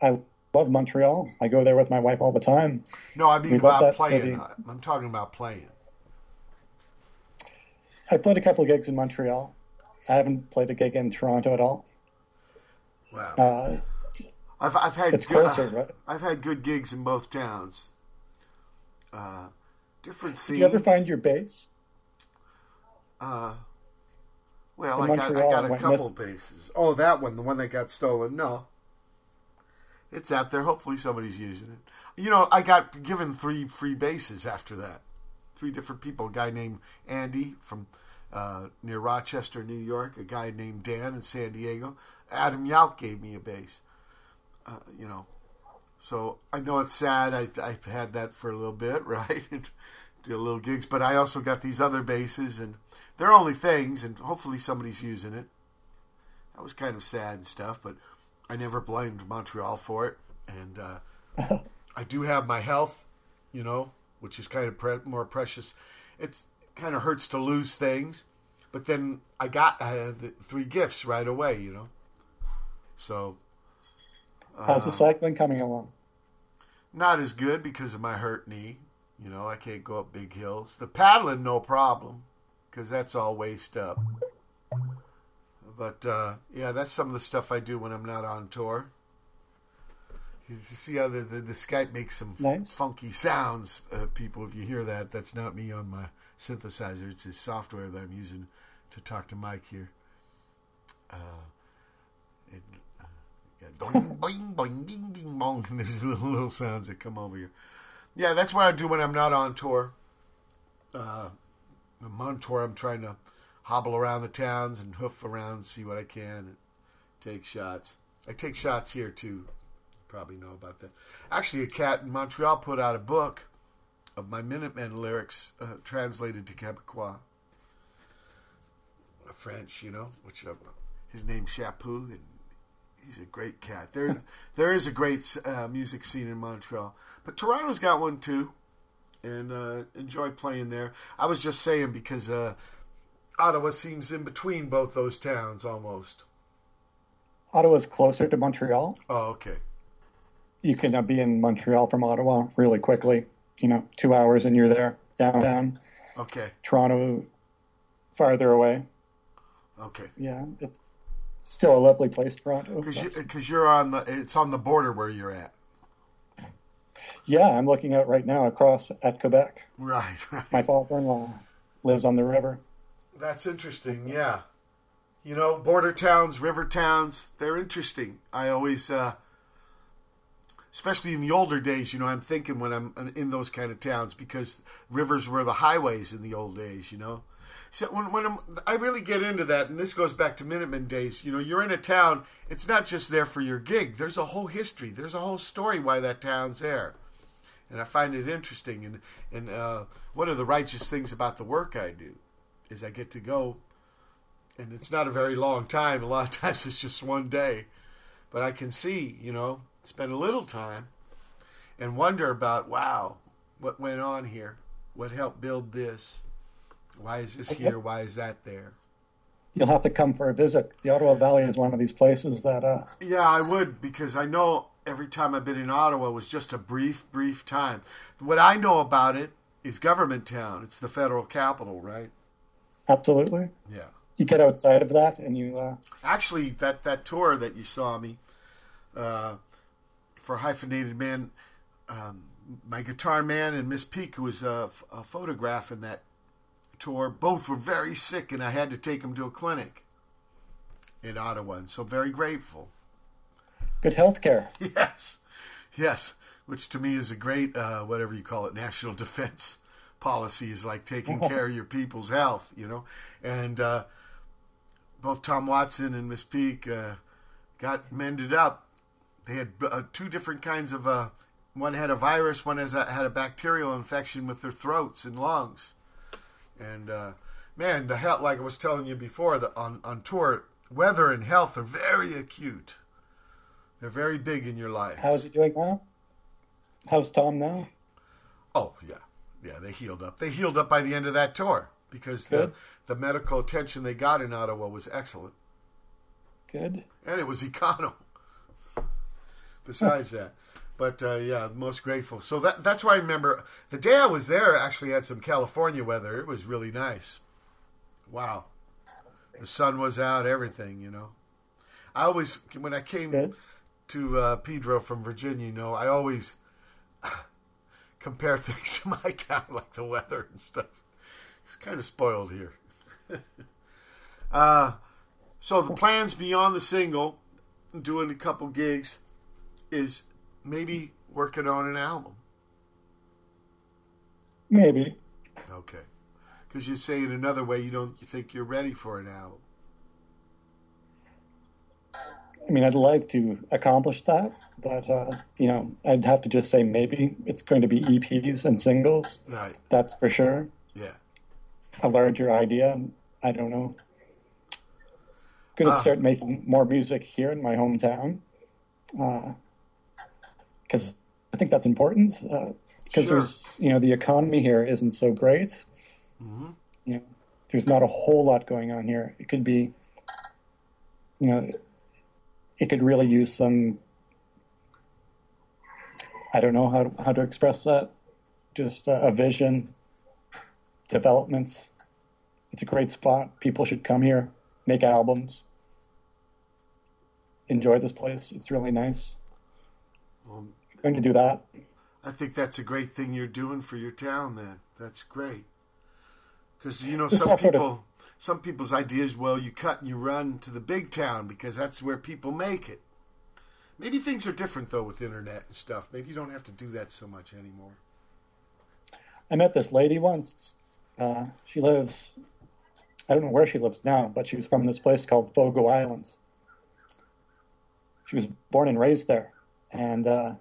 I love Montreal. I go there with my wife all the time. No, I mean we about playing. City. I'm talking about playing. I played a couple of gigs in Montreal. I haven't played a gig in Toronto at all. Wow. Uh, I've I've had it's good, closer, right? I've had good gigs in both towns. Uh, different scenes. Did you ever find your bass? Uh, well, I got, I got a couple basses. Oh, that one, the one that got stolen. No, it's out there. Hopefully, somebody's using it. You know, I got given three free basses after that three different people. A guy named Andy from uh, near Rochester, New York. A guy named Dan in San Diego. Adam Yauch gave me a bass. Uh, you know, so I know it's sad. I, I've had that for a little bit, right? Do a little gigs, but I also got these other basses, and they're only things, and hopefully somebody's using it. That was kind of sad and stuff, but I never blamed Montreal for it, and uh, I do have my health, you know, which is kind of pre- more precious. It's kind of hurts to lose things, but then I got uh, the three gifts right away, you know. So, uh, how's the cycling coming along? Not as good because of my hurt knee. You know, I can't go up big hills. The paddling, no problem, because that's all waist up. But uh, yeah, that's some of the stuff I do when I'm not on tour. You see how the, the, the Skype makes some Nice. funky sounds, uh, people. If you hear that, that's not me on my synthesizer. It's his software that I'm using to talk to Mike here. Uh, it, uh, yeah, boing, boing, boing, bing, bing, bong. And there's little, little sounds that come over here. Yeah, that's what I do when I'm not on tour. Uh, I'm on tour. I'm trying to hobble around the towns and hoof around, see what I can, and take shots. I take shots here too. Probably know about that. Actually, a cat in Montreal put out a book of my Minutemen lyrics uh, translated to Quebecois, French, you know, which uh, his name's Chaput, and he's a great cat. There, there is a great uh, music scene in Montreal, but Toronto's got one too, and uh, enjoy playing there. I was just saying because uh, Ottawa seems in between both those towns almost. Ottawa's closer to Montreal. Oh, okay. You can uh, be in Montreal from Ottawa really quickly. You know, two hours and you're there downtown. Okay. Toronto, farther away. Okay. Yeah, it's still a lovely place, Toronto. Because you, you're on the, it's on the border where you're at. yeah, I'm looking out right now across at Quebec. Right, right. My father-in-law lives on the river. That's interesting. Yeah, you know, border towns, river towns, they're interesting. I always, uh, especially in the older days, you know, I'm thinking when I'm in those kind of towns because rivers were the highways in the old days. You know, so when when I'm, I really get into that, and this goes back to Minutemen days. You know, you're in a town. It's not just there for your gig. There's a whole history. There's a whole story why that town's there. And I find it interesting, and and uh, one of the righteous things about the work I do is I get to go, and it's not a very long time. A lot of times it's just one day, but I can see, you know, spend a little time, and wonder about, wow, what went on here, what helped build this, why is this here, why is that there. You'll have to come for a visit. The Ottawa Valley is one of these places that uh, Yeah, I would because I know every time I've been in Ottawa was just a brief, brief time. What I know about it is government town. It's the federal capital, right? absolutely. Yeah. You get outside of that, and you uh, Actually, that that tour that you saw me uh, for hyphenated man, um, my guitar man and Miss Peak, who was a, a photograph in that tour, both were very sick, and I had to take them to a clinic in Ottawa, and so very grateful. good health care. Yes, yes, which to me is a great, uh, whatever you call it, national defense policy is like taking care of your people's health, you know. And uh, both Tom Watson and Miss Peak uh, got mended up. They had uh, two different kinds of. Uh, one had a virus, one has a, had a bacterial infection with their throats and lungs. And uh, man, the health, like I was telling you before, the, on on tour, weather and health are very acute. They're very big in your life. How's he doing now? How's Tom now? Oh yeah, yeah. They healed up. They healed up by the end of that tour because the the medical attention they got in Ottawa was excellent, Good. and it was econo. Besides that, but uh, yeah, most grateful. So that that's why I remember the day I was there. Actually, had some California weather. It was really nice. Wow, the sun was out. Everything, you know. I always when I came Good. to uh, Pedro from Virginia, you know, I always compare things to my town, like the weather and stuff. It's kind of spoiled here. uh, so the plans beyond the single, doing a couple gigs, is maybe working on an album. Maybe. Okay, because you say it another way, you don't you think you're ready for an album. I mean, I'd like to accomplish that, but uh, you know, I'd have to just say maybe it's going to be EPs and singles. Right? That's for sure. Yeah. A larger idea, I don't know. Going to Ah. start making more music here in my hometown, because I think that's important. Because Sure. there's, you know, the economy here isn't so great. hmm you know, there's not a whole lot going on here. It could be, you know, it could really use some. I don't know how to, how to express that. Just uh, a vision, developments. It's a great spot. People should come here, make albums, enjoy this place. It's really nice. Going to do that. I think that's a great thing you're doing for your town. Then that's great. Because you know some people, sort of... some people's ideas. Well, you cut and you run to the big town because that's where people make it. Maybe things are different though with internet and stuff. Maybe you don't have to do that so much anymore. I met this lady once. Uh, she lives, I don't know where she lives now, but she was from this place called Fogo Islands. She was born and raised there, and uh,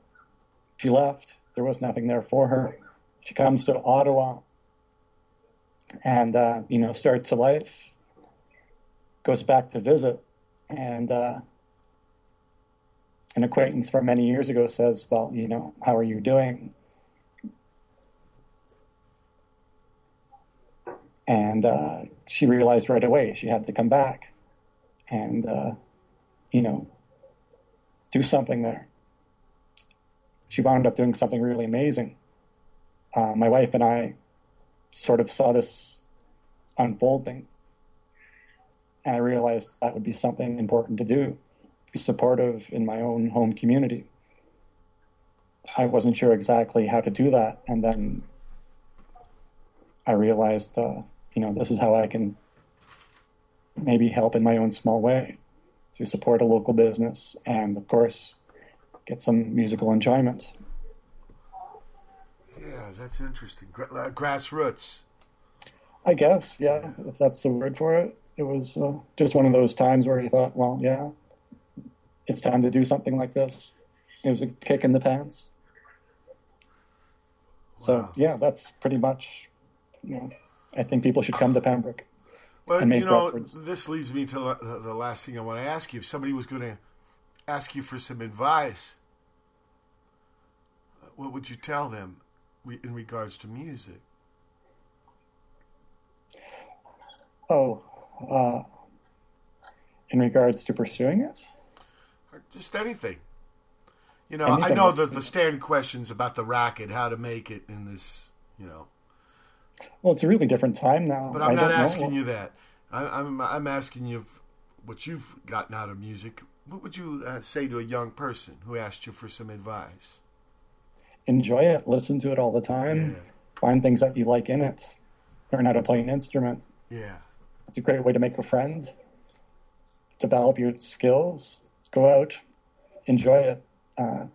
she left. There was nothing there for her. She comes to Ottawa and, uh, you know, starts a life, goes back to visit, and uh, an acquaintance from many years ago says, Well, you know, how are you doing? And uh, she realized right away she had to come back and, uh, you know, do something there. She wound up doing something really amazing. Uh, my wife and I sort of saw this unfolding, and I realized that would be something important to do be supportive in my own home community. I wasn't sure exactly how to do that, and then I realized, uh, you know, this is how I can maybe help in my own small way to support a local business and, of course, get some musical enjoyment. Yeah, that's interesting. Gra- uh, grassroots. I guess, yeah, if that's the word for it. It was uh, just one of those times where you thought, well, yeah, it's time to do something like this. It was a kick in the pants. Wow. So yeah, that's pretty much. You know, I think people should come to Pembroke. Well, you know, records. this leads me to the last thing I want to ask you. If somebody was going to ask you for some advice, what would you tell them in regards to music? Oh, uh, in regards to pursuing it? or just anything. You know, anything. I know the the standard questions about the racket, how to make it in this. You know. Well, it's a really different time now. But I'm I not asking know. you that. I, I'm I'm asking you what you've gotten out of music. What would you uh, say to a young person who asked you for some advice? Enjoy it. Listen to it all the time. Yeah. Find things that you like in it. Learn how to play an instrument. Yeah. It's a great way to make a friend. Develop your skills go out, enjoy it. Uh,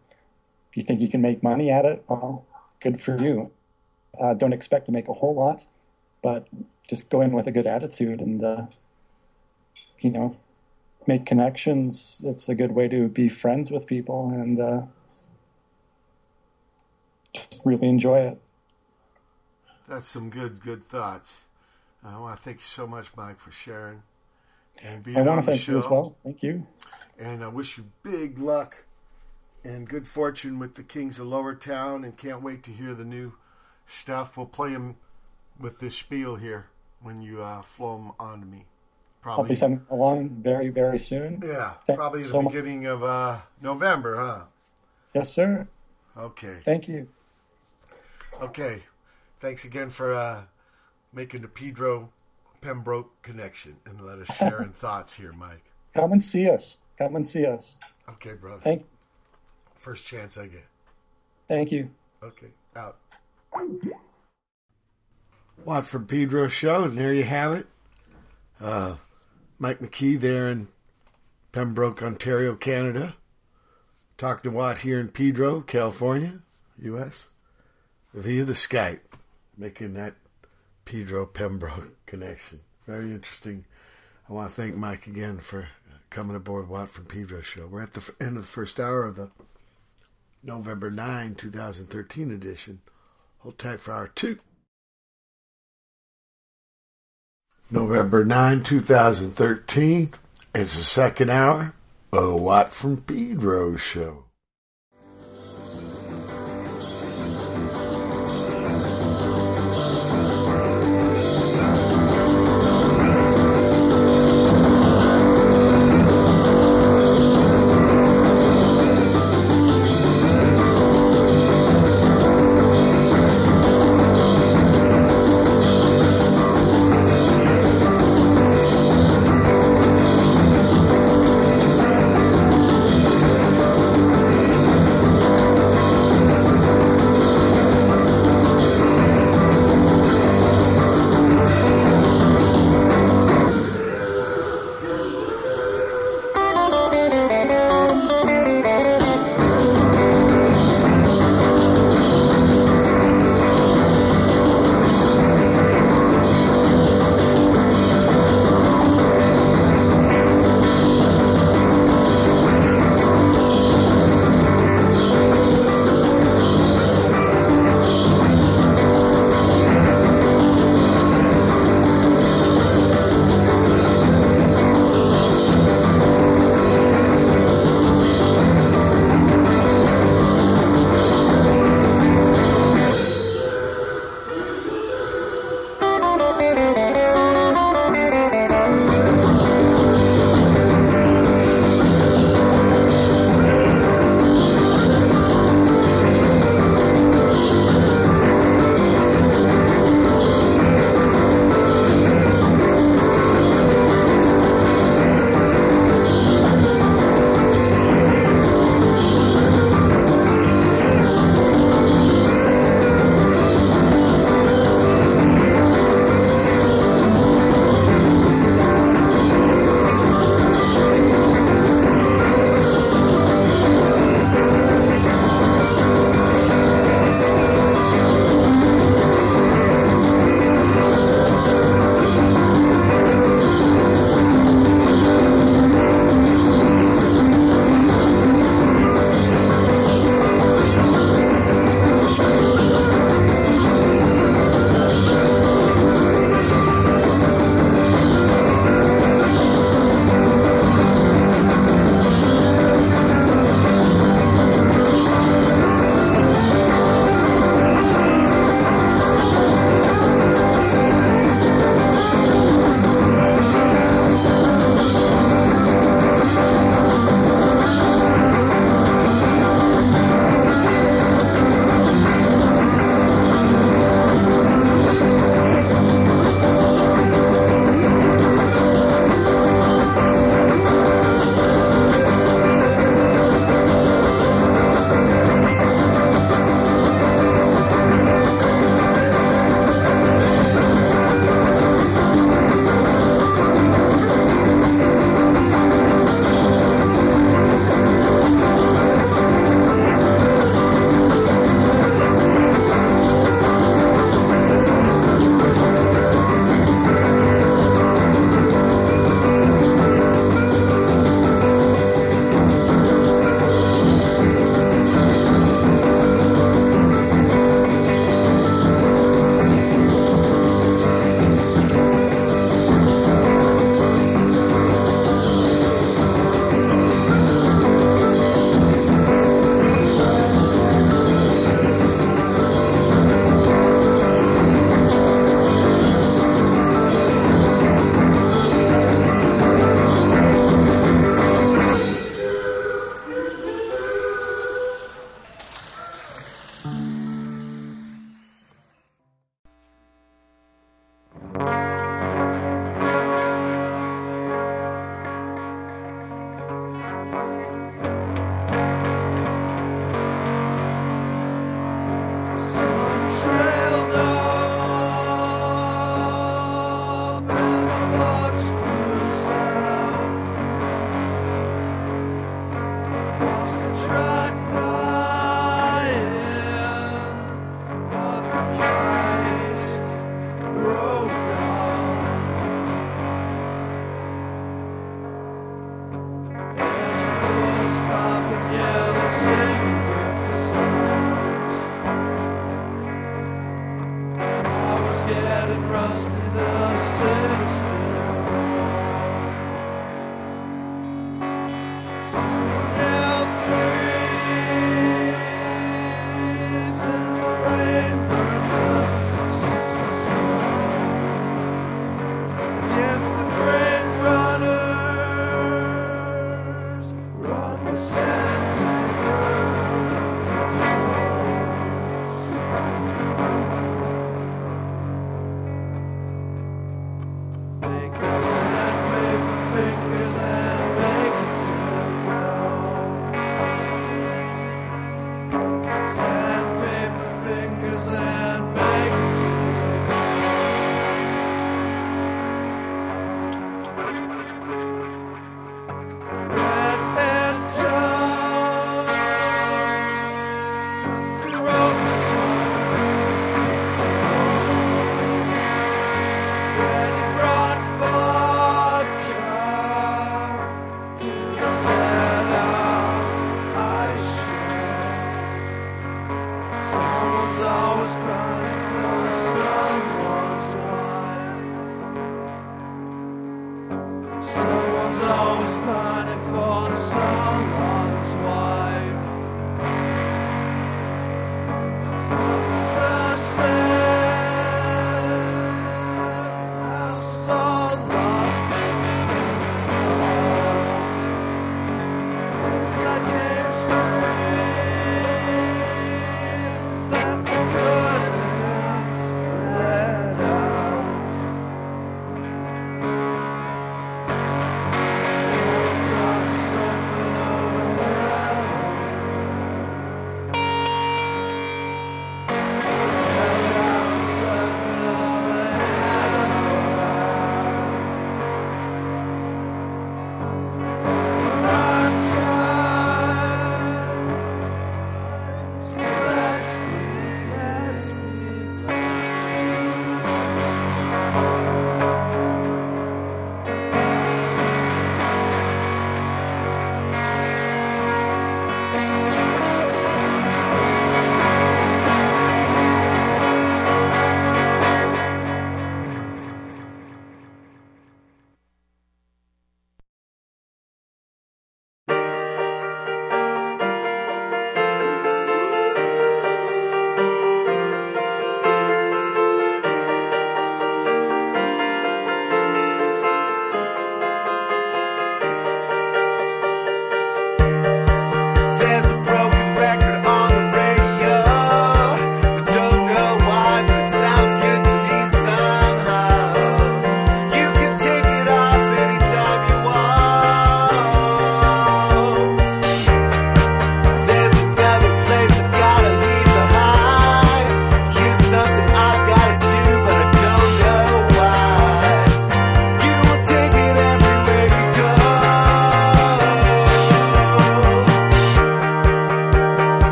if you think you can make money at it, well, good for you. Uh, don't expect to make a whole lot, but just go in with a good attitude and, uh, you know, make connections. It's a good way to be friends with people and uh, just really enjoy it. That's some good, good thoughts. I want to thank you so much, Mike, for sharing and being I want to thank show. you as well. Thank you. And I wish you big luck and good fortune with the Kings of Lowertown. And can't wait to hear the new stuff. We'll play them with this spiel here when you uh, flow them onto me. Probably. I'll be sending along very, very soon. Yeah, Thanks probably so the beginning much. of uh, November, huh? Yes, sir. Okay. Thank you. Okay. Thanks again for uh, making the Pedro Pembroke connection and let us share in thoughts here, Mike. Come and see us. Come and see us. Okay, brother. Thank. First chance I get. Thank you. Okay, out. Watt from Pedro show, and there you have it. Uh, Mike Mackey there in Pembroke, Ontario, Canada. Talking to Watt here in Pedro, California, U.S. via the Skype, making that Pedro Pembroke connection. Very interesting. I want to thank Mike again for coming aboard Watt from Pedro show. We're at the end of the first hour of the November 9, 2013 edition. Hold tight for hour two. November 9, 2013 is the second hour of the Watt from Pedro show.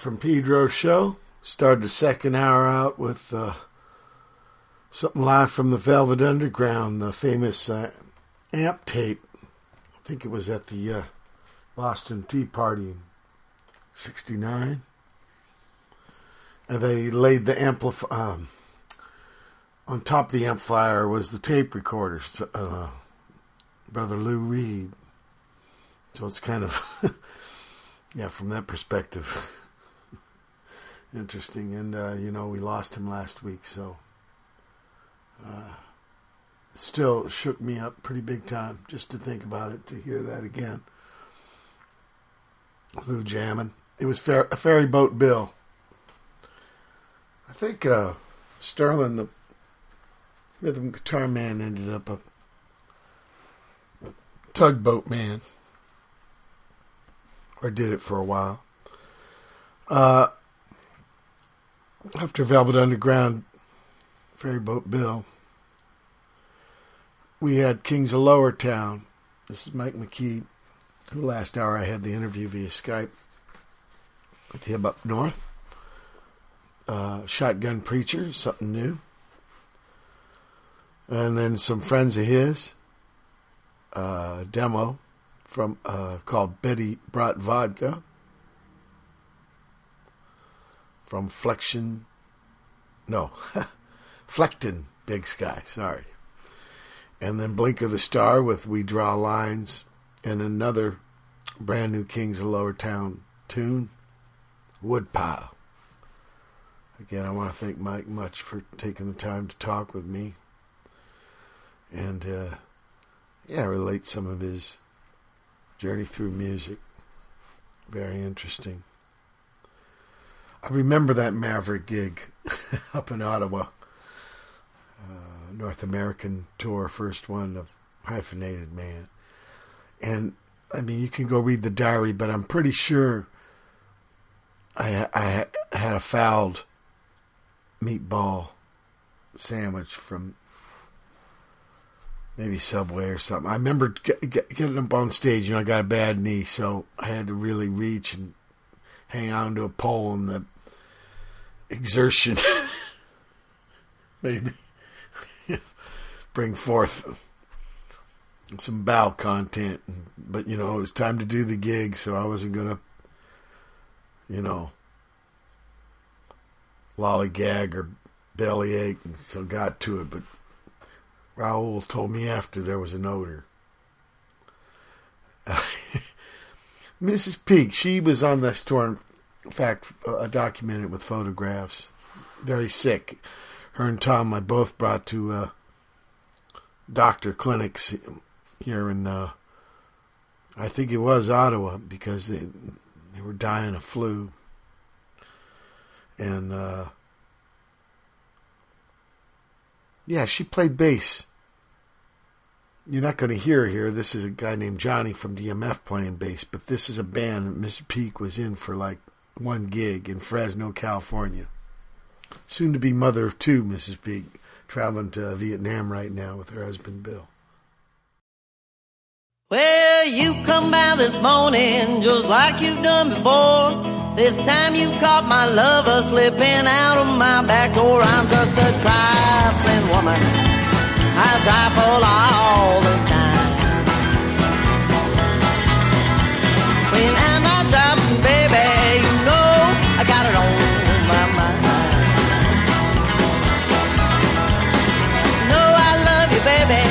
From Pedro's show. Started the second hour out with uh, something live from the Velvet Underground, the famous uh, amp tape. I think it was at the uh, Boston Tea Party in 69. And they laid the amplif- um, on top of the amplifier was the tape recorder, uh, Brother Lou Reed. So it's kind of, yeah, from that perspective, interesting. And, uh, you know, we lost him last week, so uh, still shook me up pretty big time just to think about it, to hear that again. Lou jamming. It was fer- a ferry boat Bill. I think uh, Sterling, the rhythm guitar man, ended up a tugboat man, or did it for a while. Uh, after Velvet Underground, Ferryboat Bill, we had Kings of Lowertown. This is Mike Mackey, who last hour I had the interview via Skype with him up north. Uh, Shotgun Preacher, something new. And then some friends of his, uh, demo from uh, called Betty Brought Vodka from Flexion, no, Flecton Big Sky, sorry. And then Blinker the Star with We Draw Lines and another brand new Kings of Lowertown tune, Woodpile. Again, I want to thank Mike much for taking the time to talk with me and, uh, yeah, relate some of his journey through music. Very interesting. I remember that Maverick gig up in Ottawa, uh, North American tour, first one of Hyphenated Man. And I mean, you can go read the diary, but I'm pretty sure I, I had a fouled meatball sandwich from maybe Subway or something. I remember get, get, getting up on stage. You know, I got a bad knee, so I had to really reach and hang on to a pole, and the exertion maybe bring forth some bowel content. But you know, it was time to do the gig, so I wasn't gonna, you know, lollygag or bellyache, and so got to it. But Raoul told me after there was an odor. Mrs. Peak, she was on this tour. In fact, uh, documented with photographs. Very sick. Her and Tom, I both brought to uh, doctor clinics here in, uh, I think it was Ottawa, because they they were dying of flu. And uh, yeah, she played bass. You're not going to hear here. This is a guy named Johnny from DMF playing bass, but this is a band that Mr. Peak was in for like one gig in Fresno, California. Soon to be mother of two, Mrs. Peak, traveling to Vietnam right now with her husband Bill. Well, you come by this morning just like you've done before. This time you caught my lover slipping out of my back door. I'm just a trifling woman. I trifle all the time. When I'm not driving, baby, you know I got it on my mind. know I love you, baby.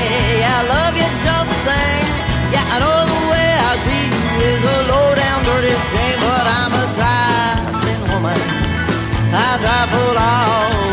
I love you just the same. Yeah, I know the way I treat you is a low down dirty shame, but I'm a trifling woman. I trifle all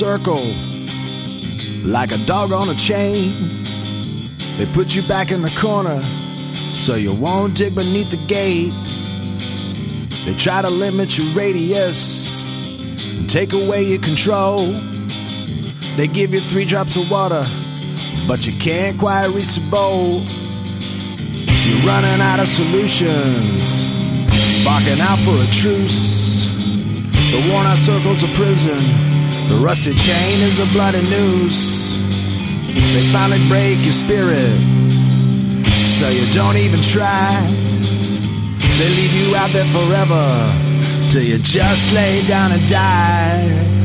circle like a dog on a chain. They put you back in the corner so you won't dig beneath the gate. They try to limit your radius and take away your control. They give you three drops of water, but you can't quite reach the bowl. You're running out of solutions, barking out for a truce. The worn out circle's a prison. The rusted chain is a bloody noose. They finally break your spirit, so you don't even try. They leave you out there forever, till you just lay down and die.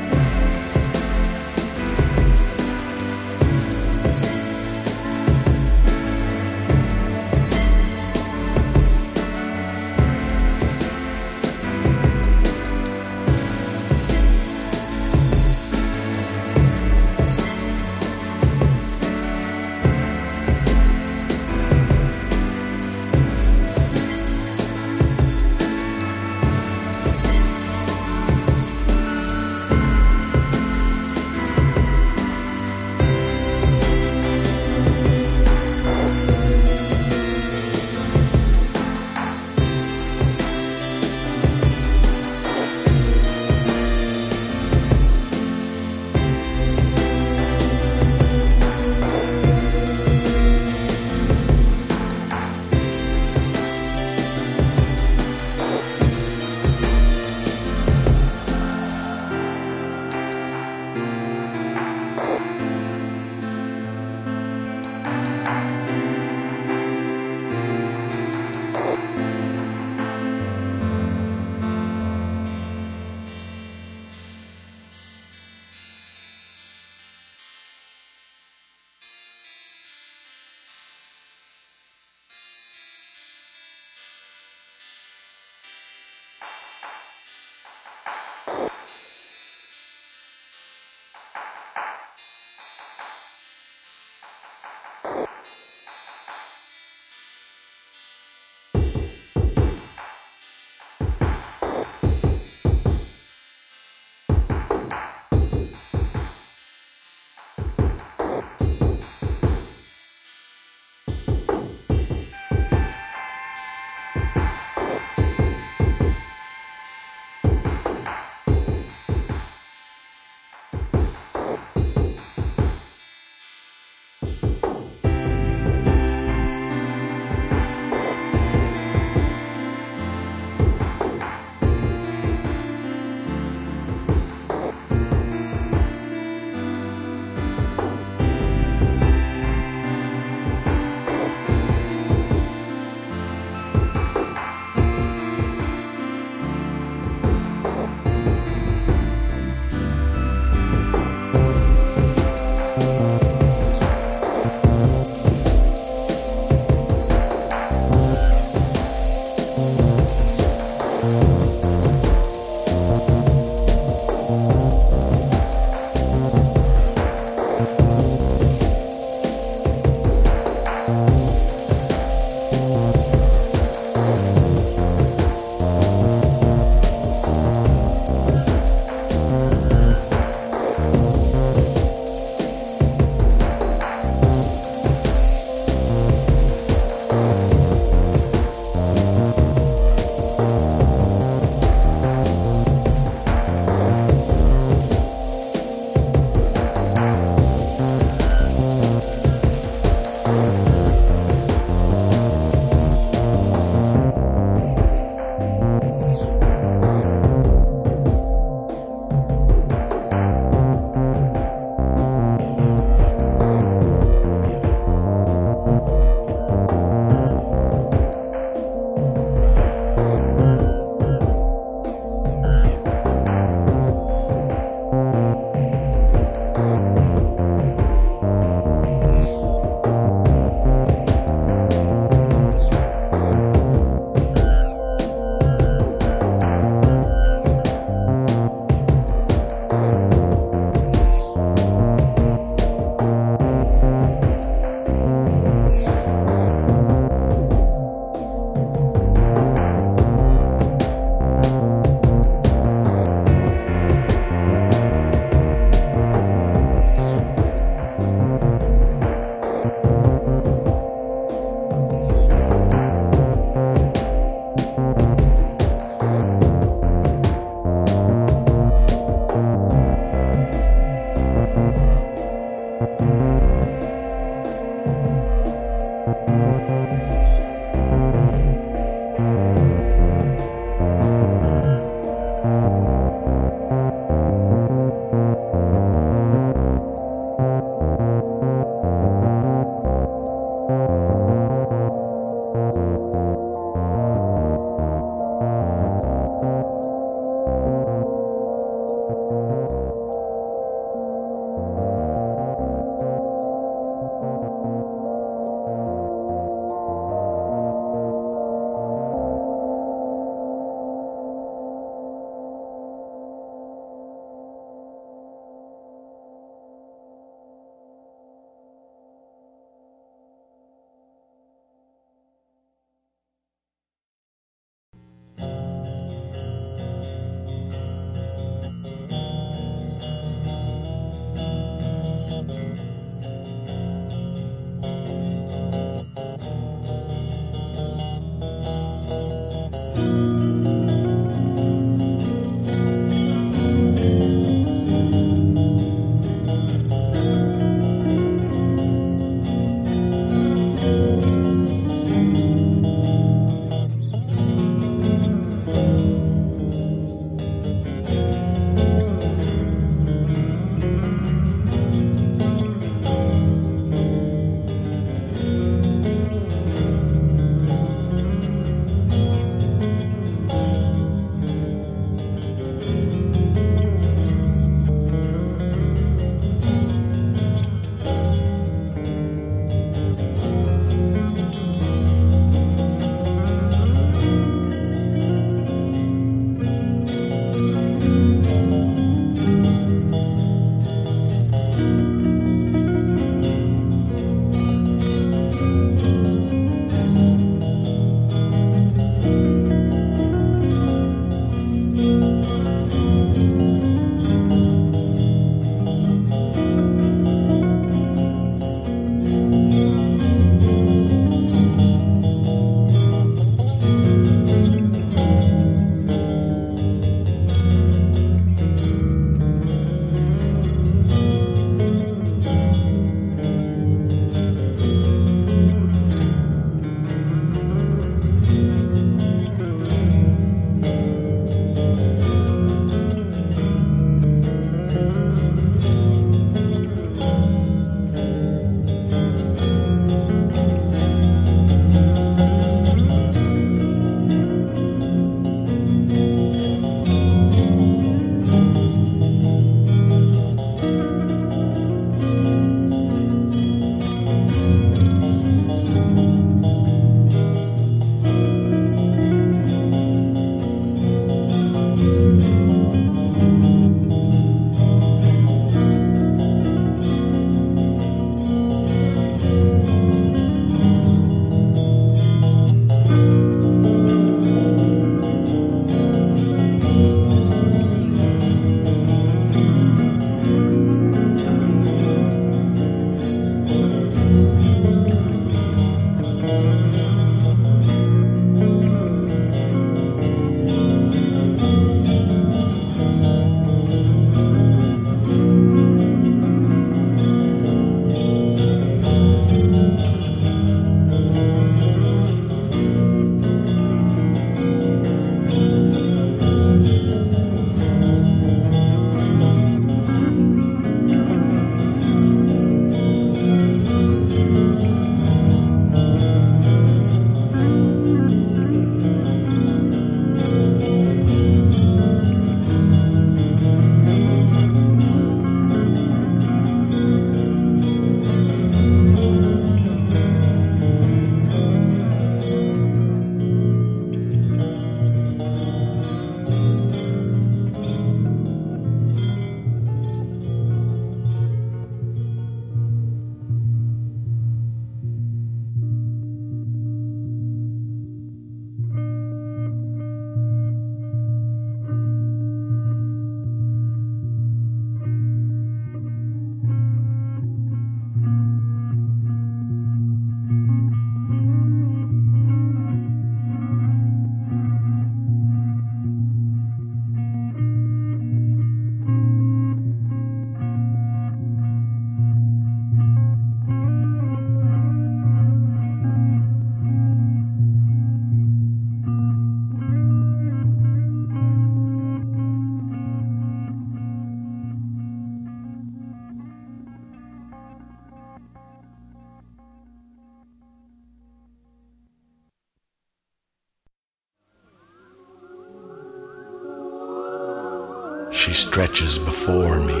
Stretches before me.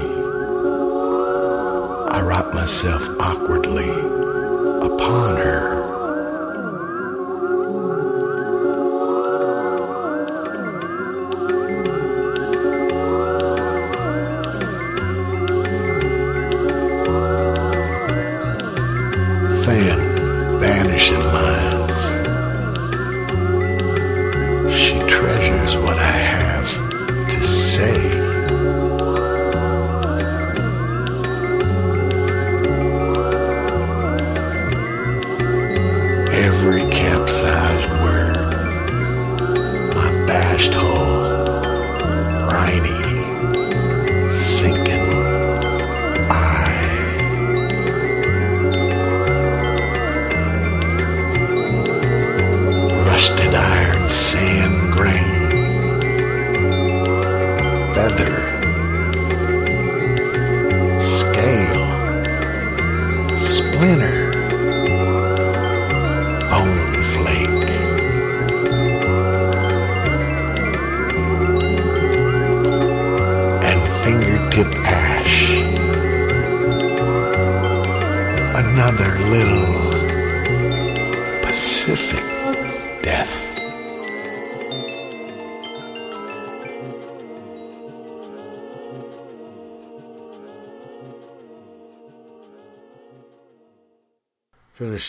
I rock myself awkwardly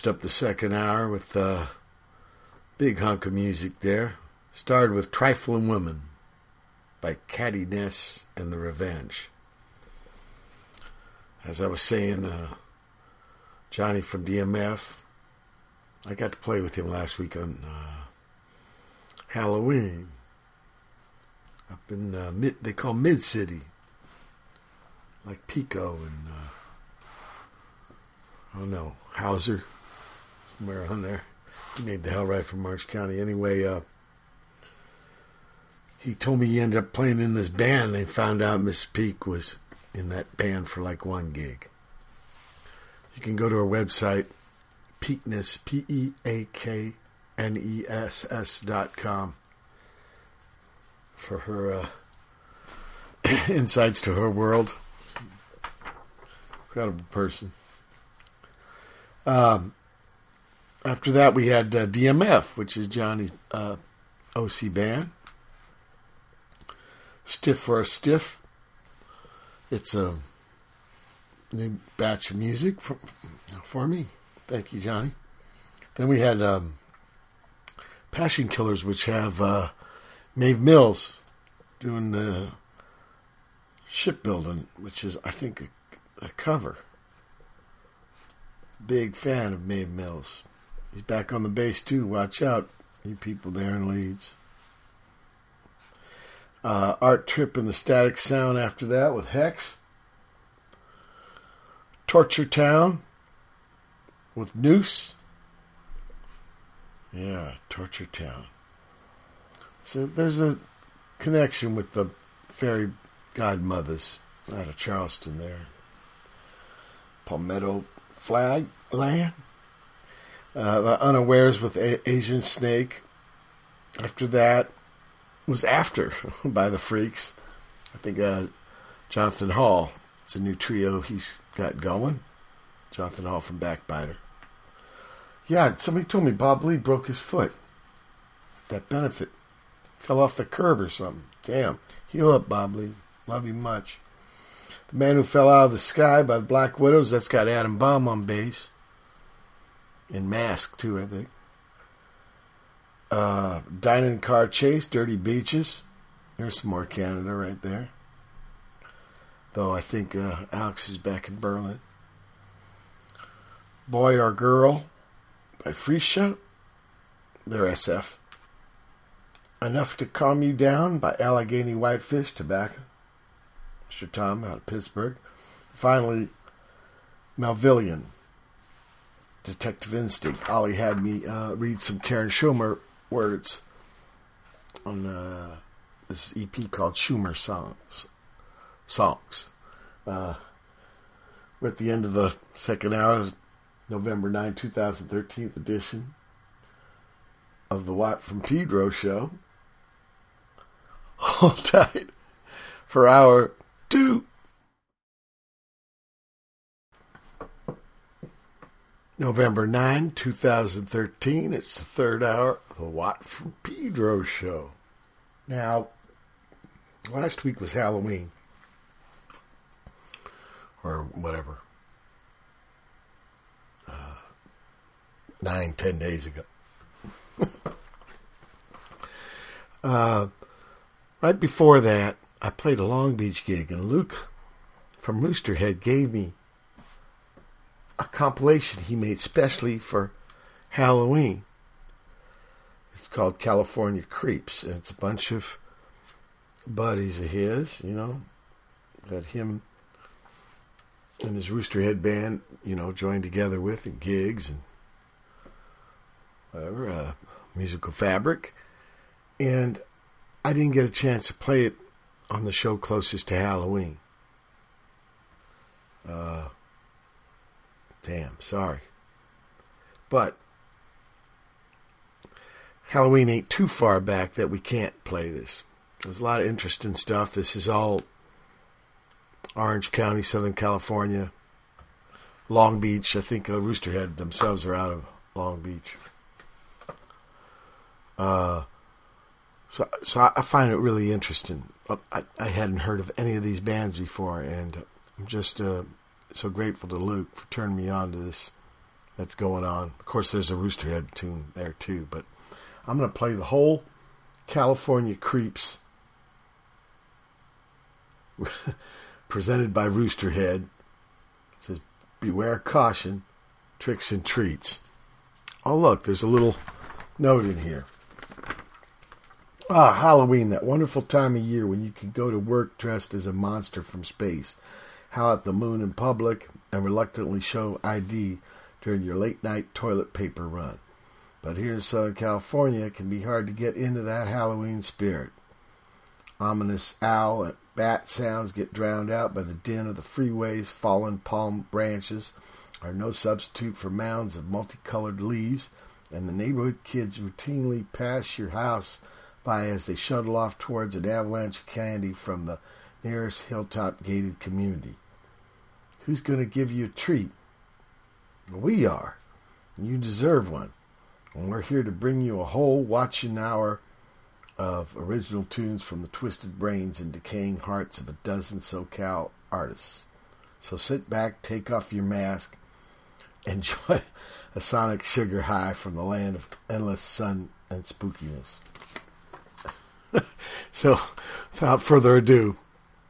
Finished up the second hour with a big hunk of music there. Started with Trifling Women by Cattie Ness and the Revenge. As I was saying, uh, Johnny from DMF, I got to play with him last week on uh, Halloween up in uh, mid, they call Mid City, like Pico and uh, oh no Hauser, somewhere on there. He made the hell right from March County. Anyway, uh, he told me he ended up playing in this band. They found out Miss Peak was in that band for like one gig. You can go to her website, Peakness, P E A K N E S S dot com, for her uh, insights to her world. Incredible person. Um, after that, we had uh, DMF, which is Johnny's uh, OC band. Stiff for a Stiff. It's a new batch of music for, for me. Thank you, Johnny. Then we had um, Passion Killers, which have uh, Maeve Mills doing the shipbuilding, which is, I think, a, a cover. Big fan of Maeve Mills. He's back on the bass too. Watch out, you people there in Leeds. Uh, Art Trip and the Static Sound after that with Hex. Torture Town with Noose. Yeah, Torture Town. So there's a connection with the fairy godmothers out of Charleston there. Palmetto Flag Land. Uh, Unawares with a- Asian Snake. After that was After by the Freeks. I think uh, Jonathan Hall. It's a new trio he's got going. Jonathan Hall from Backbiter. Yeah, somebody told me Bob Lee broke his foot. That benefit. Fell off the curb or something. Damn. Heal up, Bob Lee. Love you much. The Man Who Fell Out of the Sky by the Black Widows. That's got Adam Baum on bass. In Mask, too, I think. Uh, Dining Car Chase, Dirty Beaches. There's some more Canada right there. Though I think uh, Alex is back in Berlin. Boy or Girl by Freescha. They're SF. Enough to Calm You Down by Allegheny Whitefish Tobacco. Mr. Tom out of Pittsburgh. Finally, Melvillian. Detective Instinct. Ollie had me uh, read some Karen Schumer words on uh, this EP called Schumer Songs. Songs. Uh, we're at the end of the second hour, November 9, 2013 edition of the Watt from Pedro show. Hold tight for hour two. November 9, 2013. It's the third hour of the Watt from Pedro show. Now, last week was Halloween. Or whatever. Uh, nine, ten days ago. uh, right before that, I played a Long Beach gig, and Luke from Roosterhead gave me a compilation he made specially for Halloween. It's called California Creeps, and it's a bunch of buddies of his, you know, that him and his Roosterhead band, you know, joined together with in gigs and whatever, uh, musical fabric. And I didn't get a chance to play it on the show closest to Halloween. Uh, damn, sorry. But Halloween ain't too far back that we can't play this. There's a lot of interesting stuff. This is all Orange County, Southern California, Long Beach. I think uh, Roosterhead themselves are out of Long Beach. Uh, so, so I, find it really interesting. Uh, I, I hadn't heard of any of these bands before, and I'm just uh, so grateful to Luke for turning me on to this that's going on. Of course, there's a Roosterhead tune there too, but I'm going to play the whole California Creeps presented by Roosterhead. It says, Beware caution, tricks and treats. Oh, look, there's a little note in here. Ah, Halloween, that wonderful time of year when you can go to work dressed as a monster from space, howl at the moon in public, and reluctantly show ID during your late night toilet paper run. But here in Southern California, it can be hard to get into that Halloween spirit. Ominous owl and bat sounds get drowned out by the din of the freeways, fallen palm branches are no substitute for mounds of multicolored leaves, and the neighborhood kids routinely pass your house by as they shuttle off towards an avalanche of candy from the nearest hilltop gated community. Who's going to give you a treat? We are. You deserve one. And we're here to bring you a whole watching hour of original tunes from the twisted brains and decaying hearts of a dozen SoCal artists. So sit back, take off your mask, enjoy a sonic sugar high from the land of endless sun and spookiness. so, without further ado,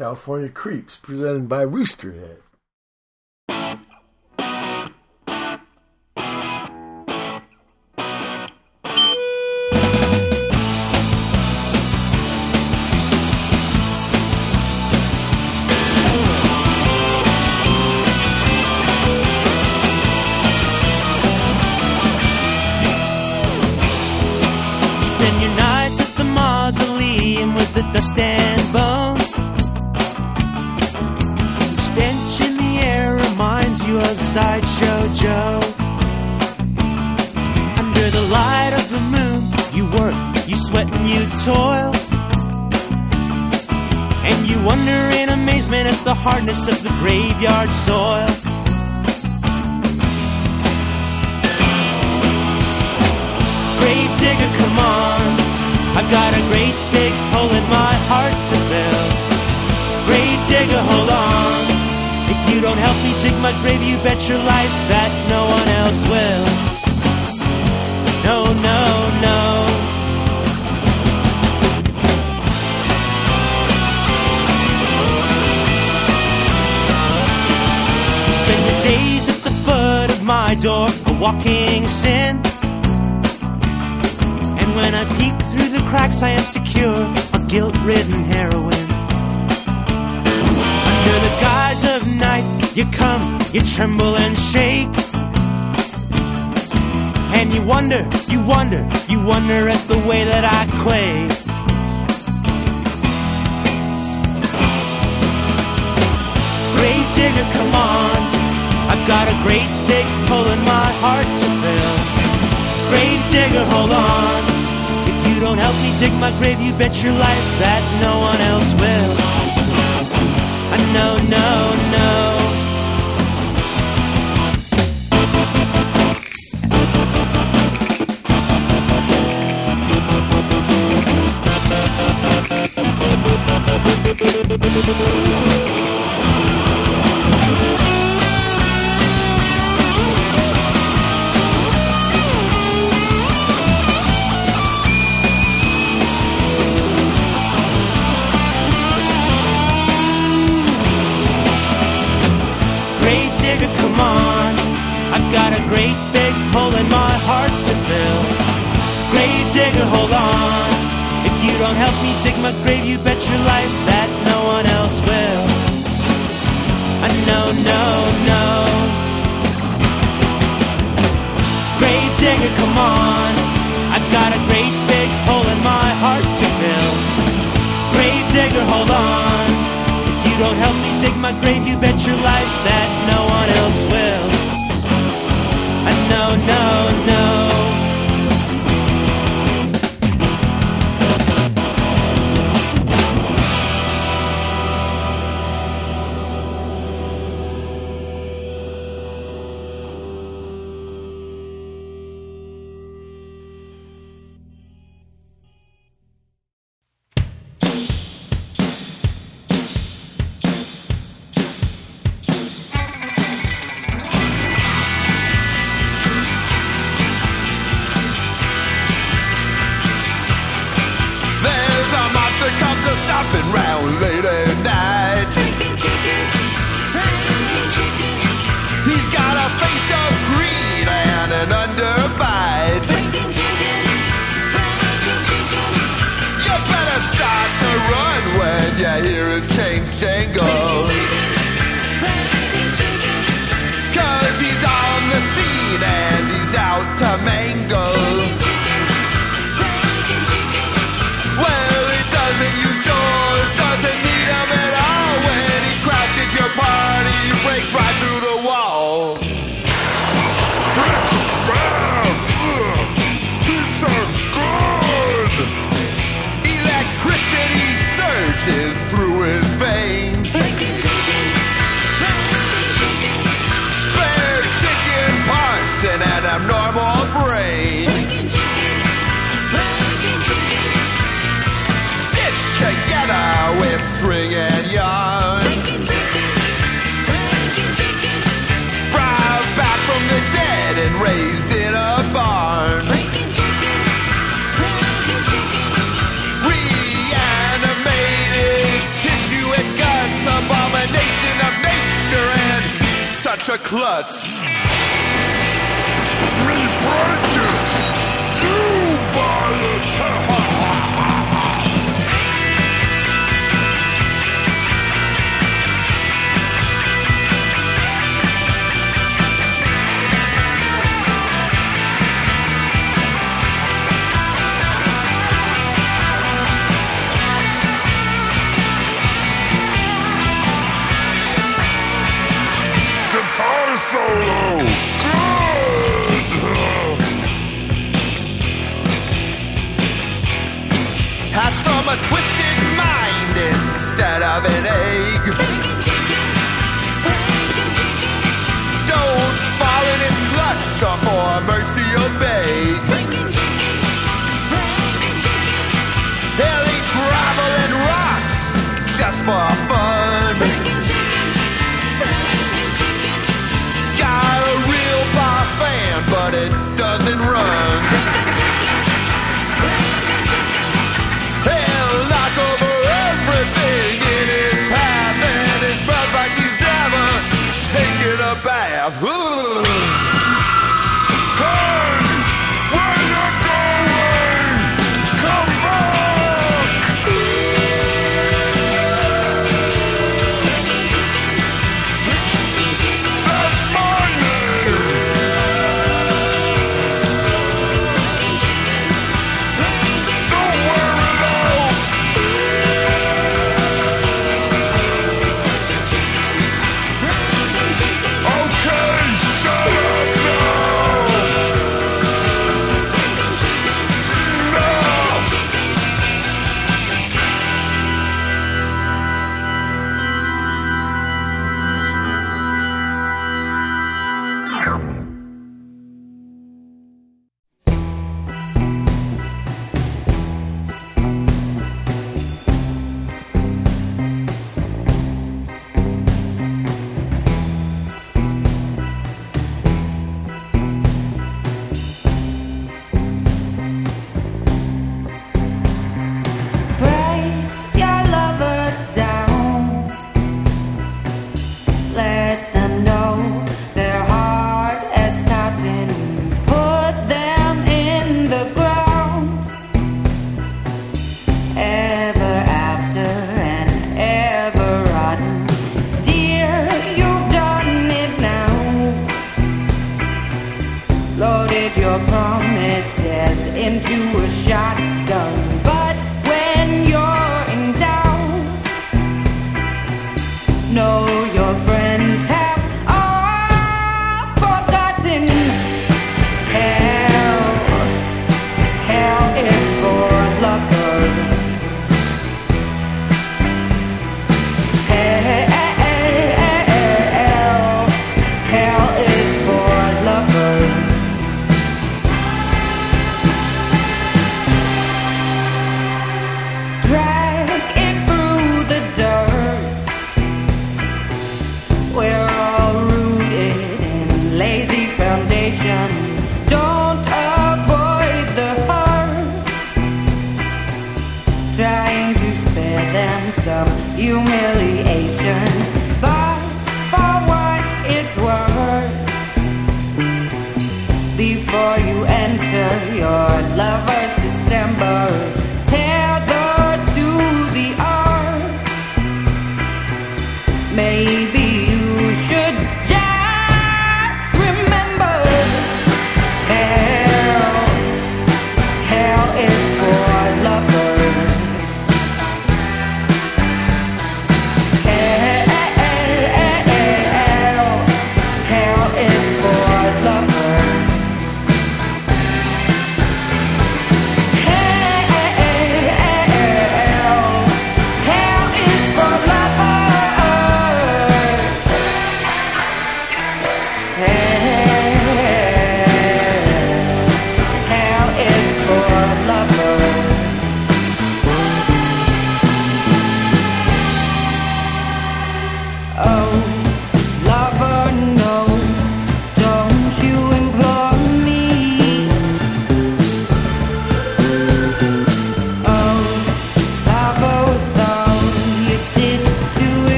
California Creeps, presented by Roosterhead. Got a great big hole in my heart to fill. Grave digger, hold on. If you don't help me dig my grave, you bet your life that no one else will. No, no, no. Spend your days at the foot of my door, a walking sin. And when I peek through the cracks, I am secure, a guilt ridden heroine. Under the guise of night, you come, you tremble and shake. And you wonder, you wonder, you wonder at the way that I quake. Grave digger, come on. I've got a great big hole in my heart to fill. Grave digger, hold on don't help me dig my grave, you bet your life that no one else will. I know, no, no. Thank my grave, you bet your life that no one else will. Uh, no, no, no. Grave digger, come on. I've got a great big hole in my heart to fill. Grave digger, hold on. If you don't help me dig my grave, you bet your life that no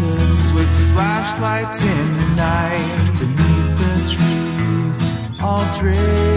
lanterns with flashlights in the night beneath the trees, all draped.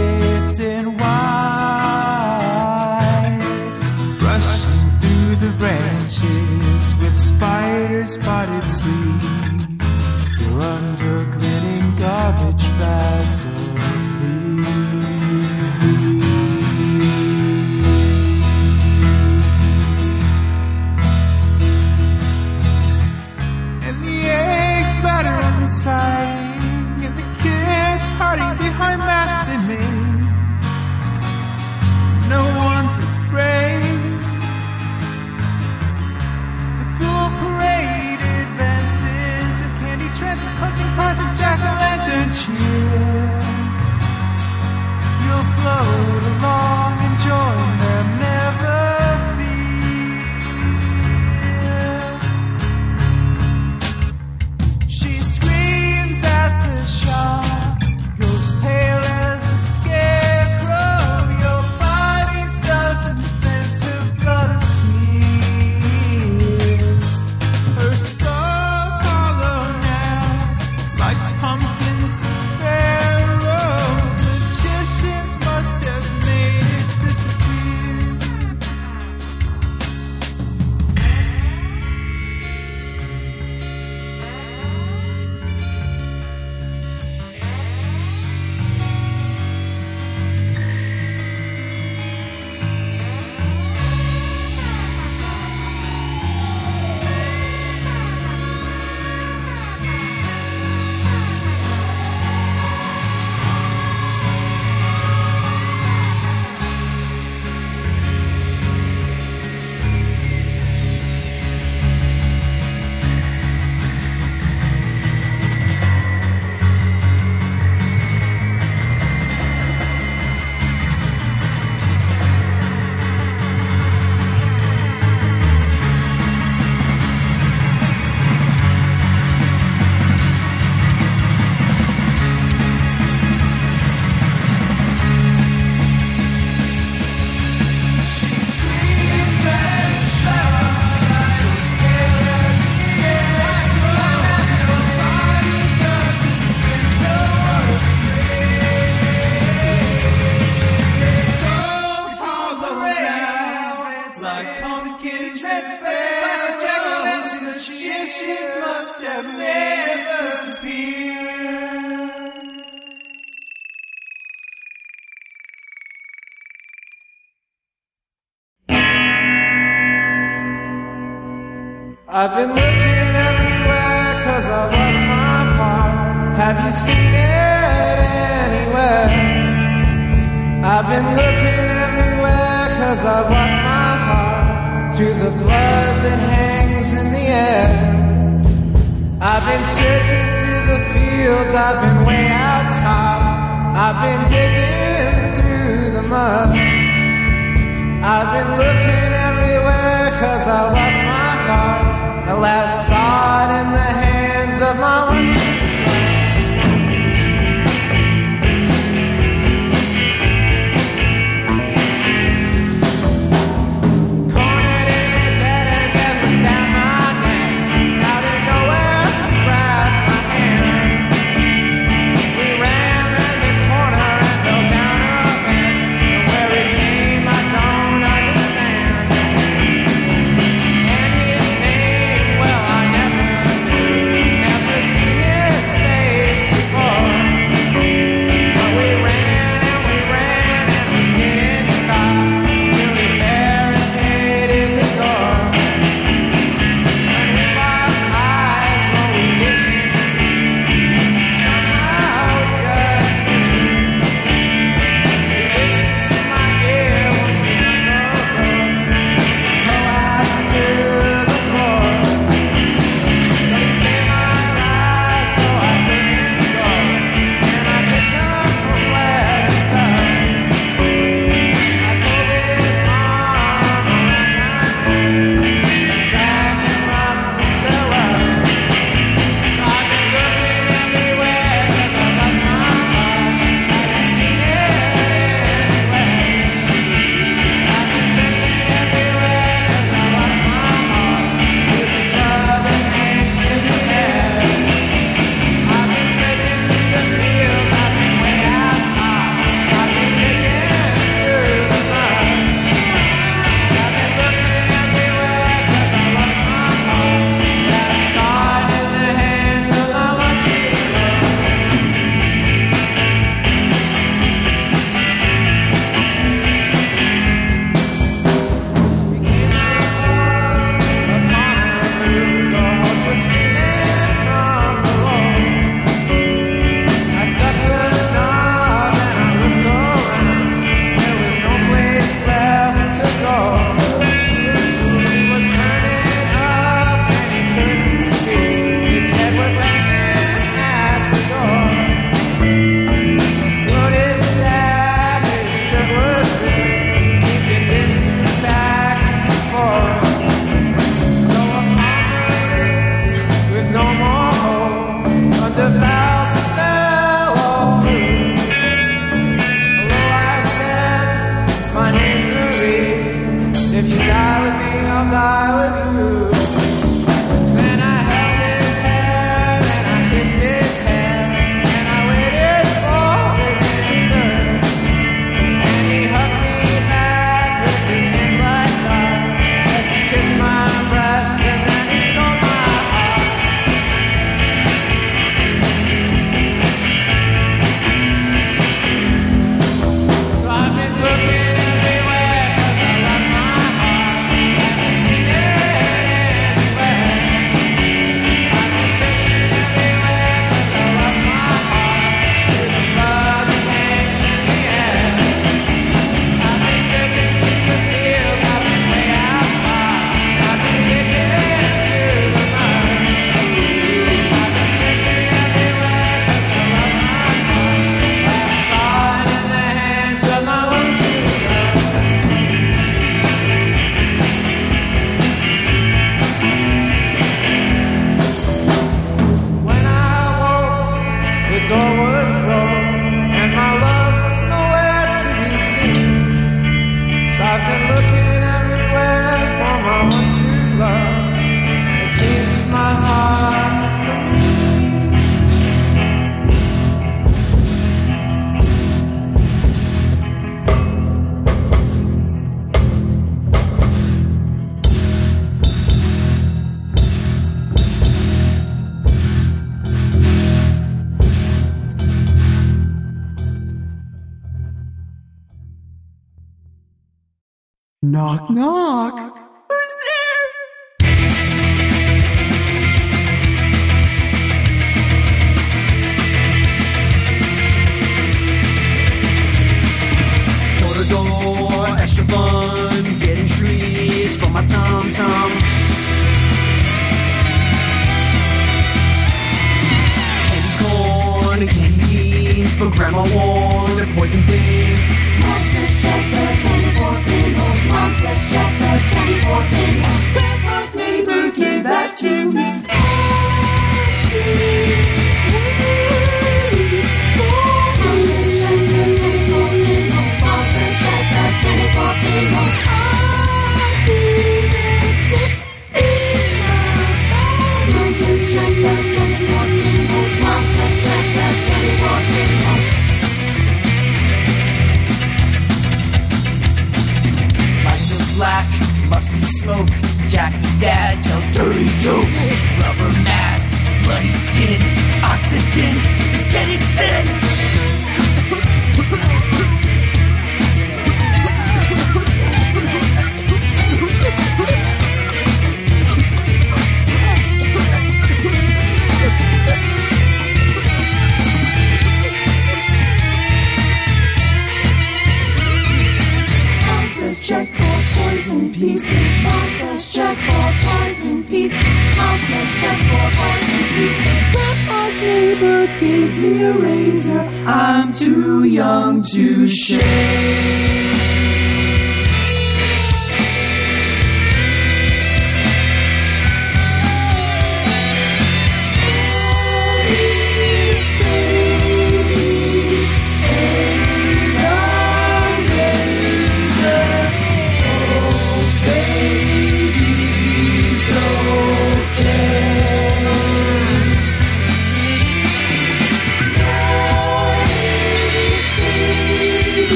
Knock,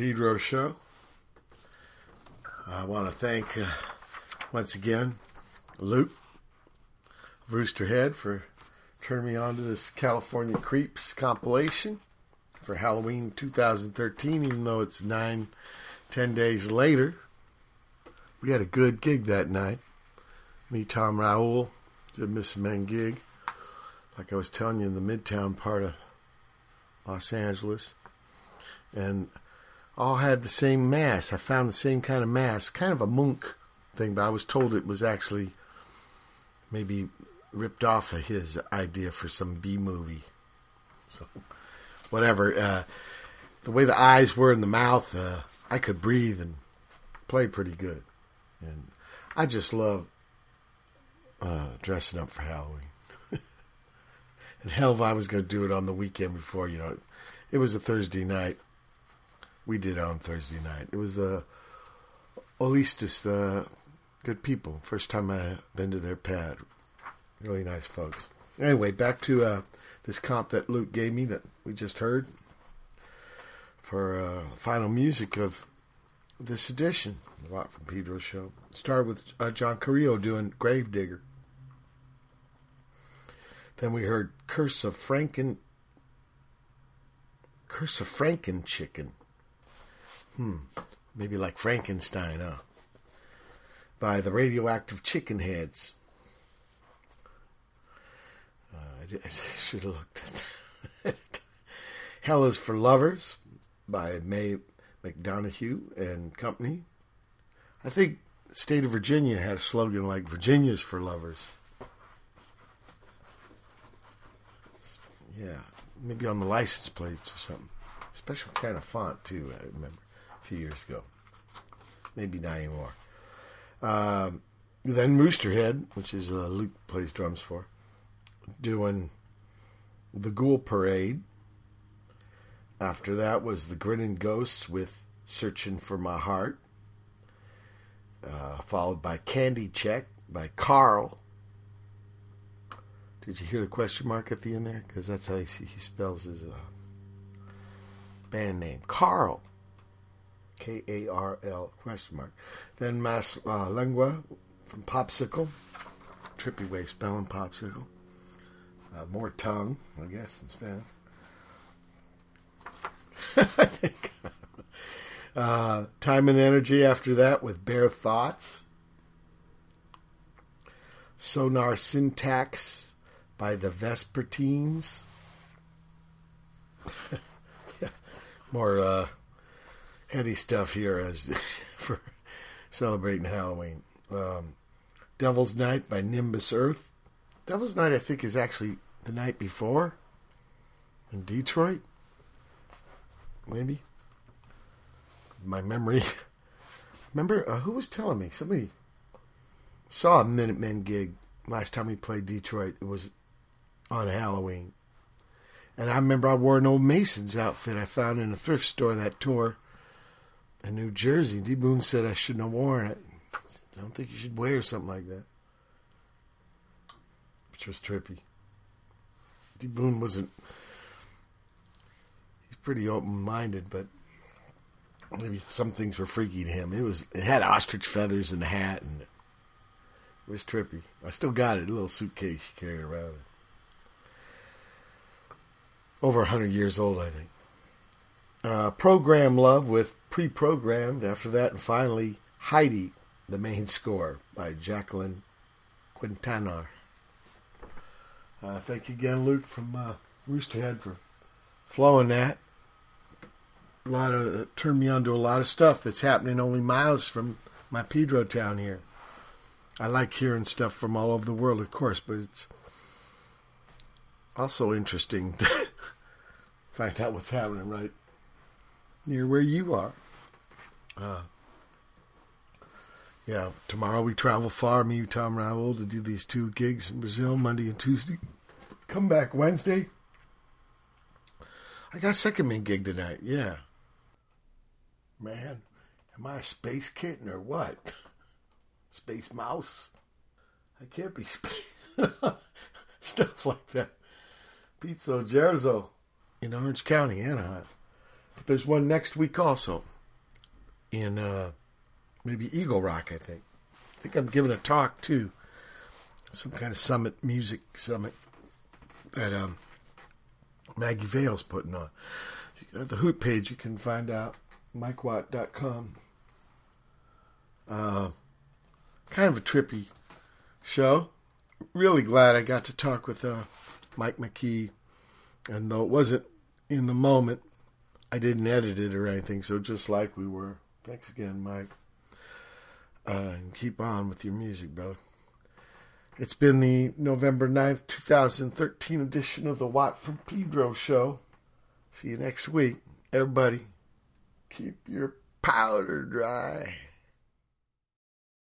Pedro show. I want to thank uh, once again Luke Roosterhead for turning me on to this California Creeps compilation for Halloween 2013, even though it's nine, ten days later. We had a good gig that night. Me, Tom Raoul, did Miss Men gig. like I was telling you, in the midtown part of Los Angeles, and all had the same mass. I found the same kind of mass, kind of a monk thing, but I was told it was actually maybe ripped off of his idea for some B movie. So, whatever. Uh, the way the eyes were in the mouth, uh, I could breathe and play pretty good. And I just love uh, dressing up for Halloween. and hell, if I was going to do it on the weekend before, you know, it was a Thursday night. We did on Thursday night. It was the Olistis, the good people. First time I been to their pad. Really nice folks. Anyway, back to uh, this comp that Luke gave me that we just heard for uh, final music of this edition, the Watt from Pedro show. Started with uh, John Carrillo doing Gravedigger. Then we heard Curse of Franken. Curse of Franken Chicken. Hmm. Maybe like Frankenstein, huh? By the Radioactive Chicken Heads. Uh, I, should have looked at that. Hell is for Lovers by May McDonough and Company. I think the state of Virginia had a slogan like Virginia's for Lovers. Yeah, maybe on the license plates or something. Special kind of font too. I remember years ago. Maybe not anymore. Um, then Roosterhead, which is uh, Luke plays drums for, doing the Ghoul Parade. After that was the Grinning Ghosts with Searching for My Heart, uh, followed by Candy Check by Karl. Did you hear the question mark at the end there? Because that's how he, he spells his uh, band name. Karl. K A R L question mark. Then Mas uh, Lengua from Popsical. Trippy way spelling Popsical. Uh, more tongue, I guess, in Spanish. I think. Uh, time and energy after that with bare thoughts. Sonar syntax by the Vespertines. More uh, heady stuff here as for celebrating Halloween. Um, Devil's Night by Nimbus Earth. Devil's Night, I think, is actually the night before in Detroit. Maybe. My memory. Remember, uh, who was telling me? Somebody saw a Minutemen gig last time we played Detroit. It was on Halloween. And I remember I wore an old Mason's outfit I found in a thrift store that tour in New Jersey. D. Boon said I shouldn't have worn it. I don't think you should wear something like that. Which was trippy. D. Boon wasn't. He's pretty open minded, but maybe some things were freaky to him. It was. It had ostrich feathers in the hat, and it was trippy. I still got it. A little suitcase you carry around. Over a hundred years old, I think. Uh, Program Love with pre-programmed. After that, and finally Heidi, the main score by Jacqueline Quintanar. Uh, thank you again, Luke from uh, Roosterhead, for flowing that. A lot of it turned me on to a lot of stuff that's happening only miles from my Pedro town here. I like hearing stuff from all over the world, of course, but it's also interesting to find out what's happening right near where you are. Uh, yeah, tomorrow we travel far, me, and Tom Ravel, to do these two gigs in Brazil, Monday and Tuesday. Come back Wednesday. I got a second main gig tonight, yeah. Man, am I a space kitten or what? Space mouse? I can't be space. Stuff like that. Pizzo Gerzo in Orange County, Anaheim. But there's one next week also in uh, maybe Eagle Rock, I think. I think I'm giving a talk too. Some kind of summit, music summit that um, Maggie Vale's putting on. At the Hoot page, you can find out MikeWatt.com. Uh, kind of a trippy show. Really glad I got to talk with uh, Mike Mackey. And though it wasn't in the moment, I didn't edit it or anything, so just like we were. Thanks again, Mike. Uh, and keep on with your music, brother. It's been the November 9th, 2013 edition of the Watt from Pedro show. See you next week. Everybody, keep your powder dry.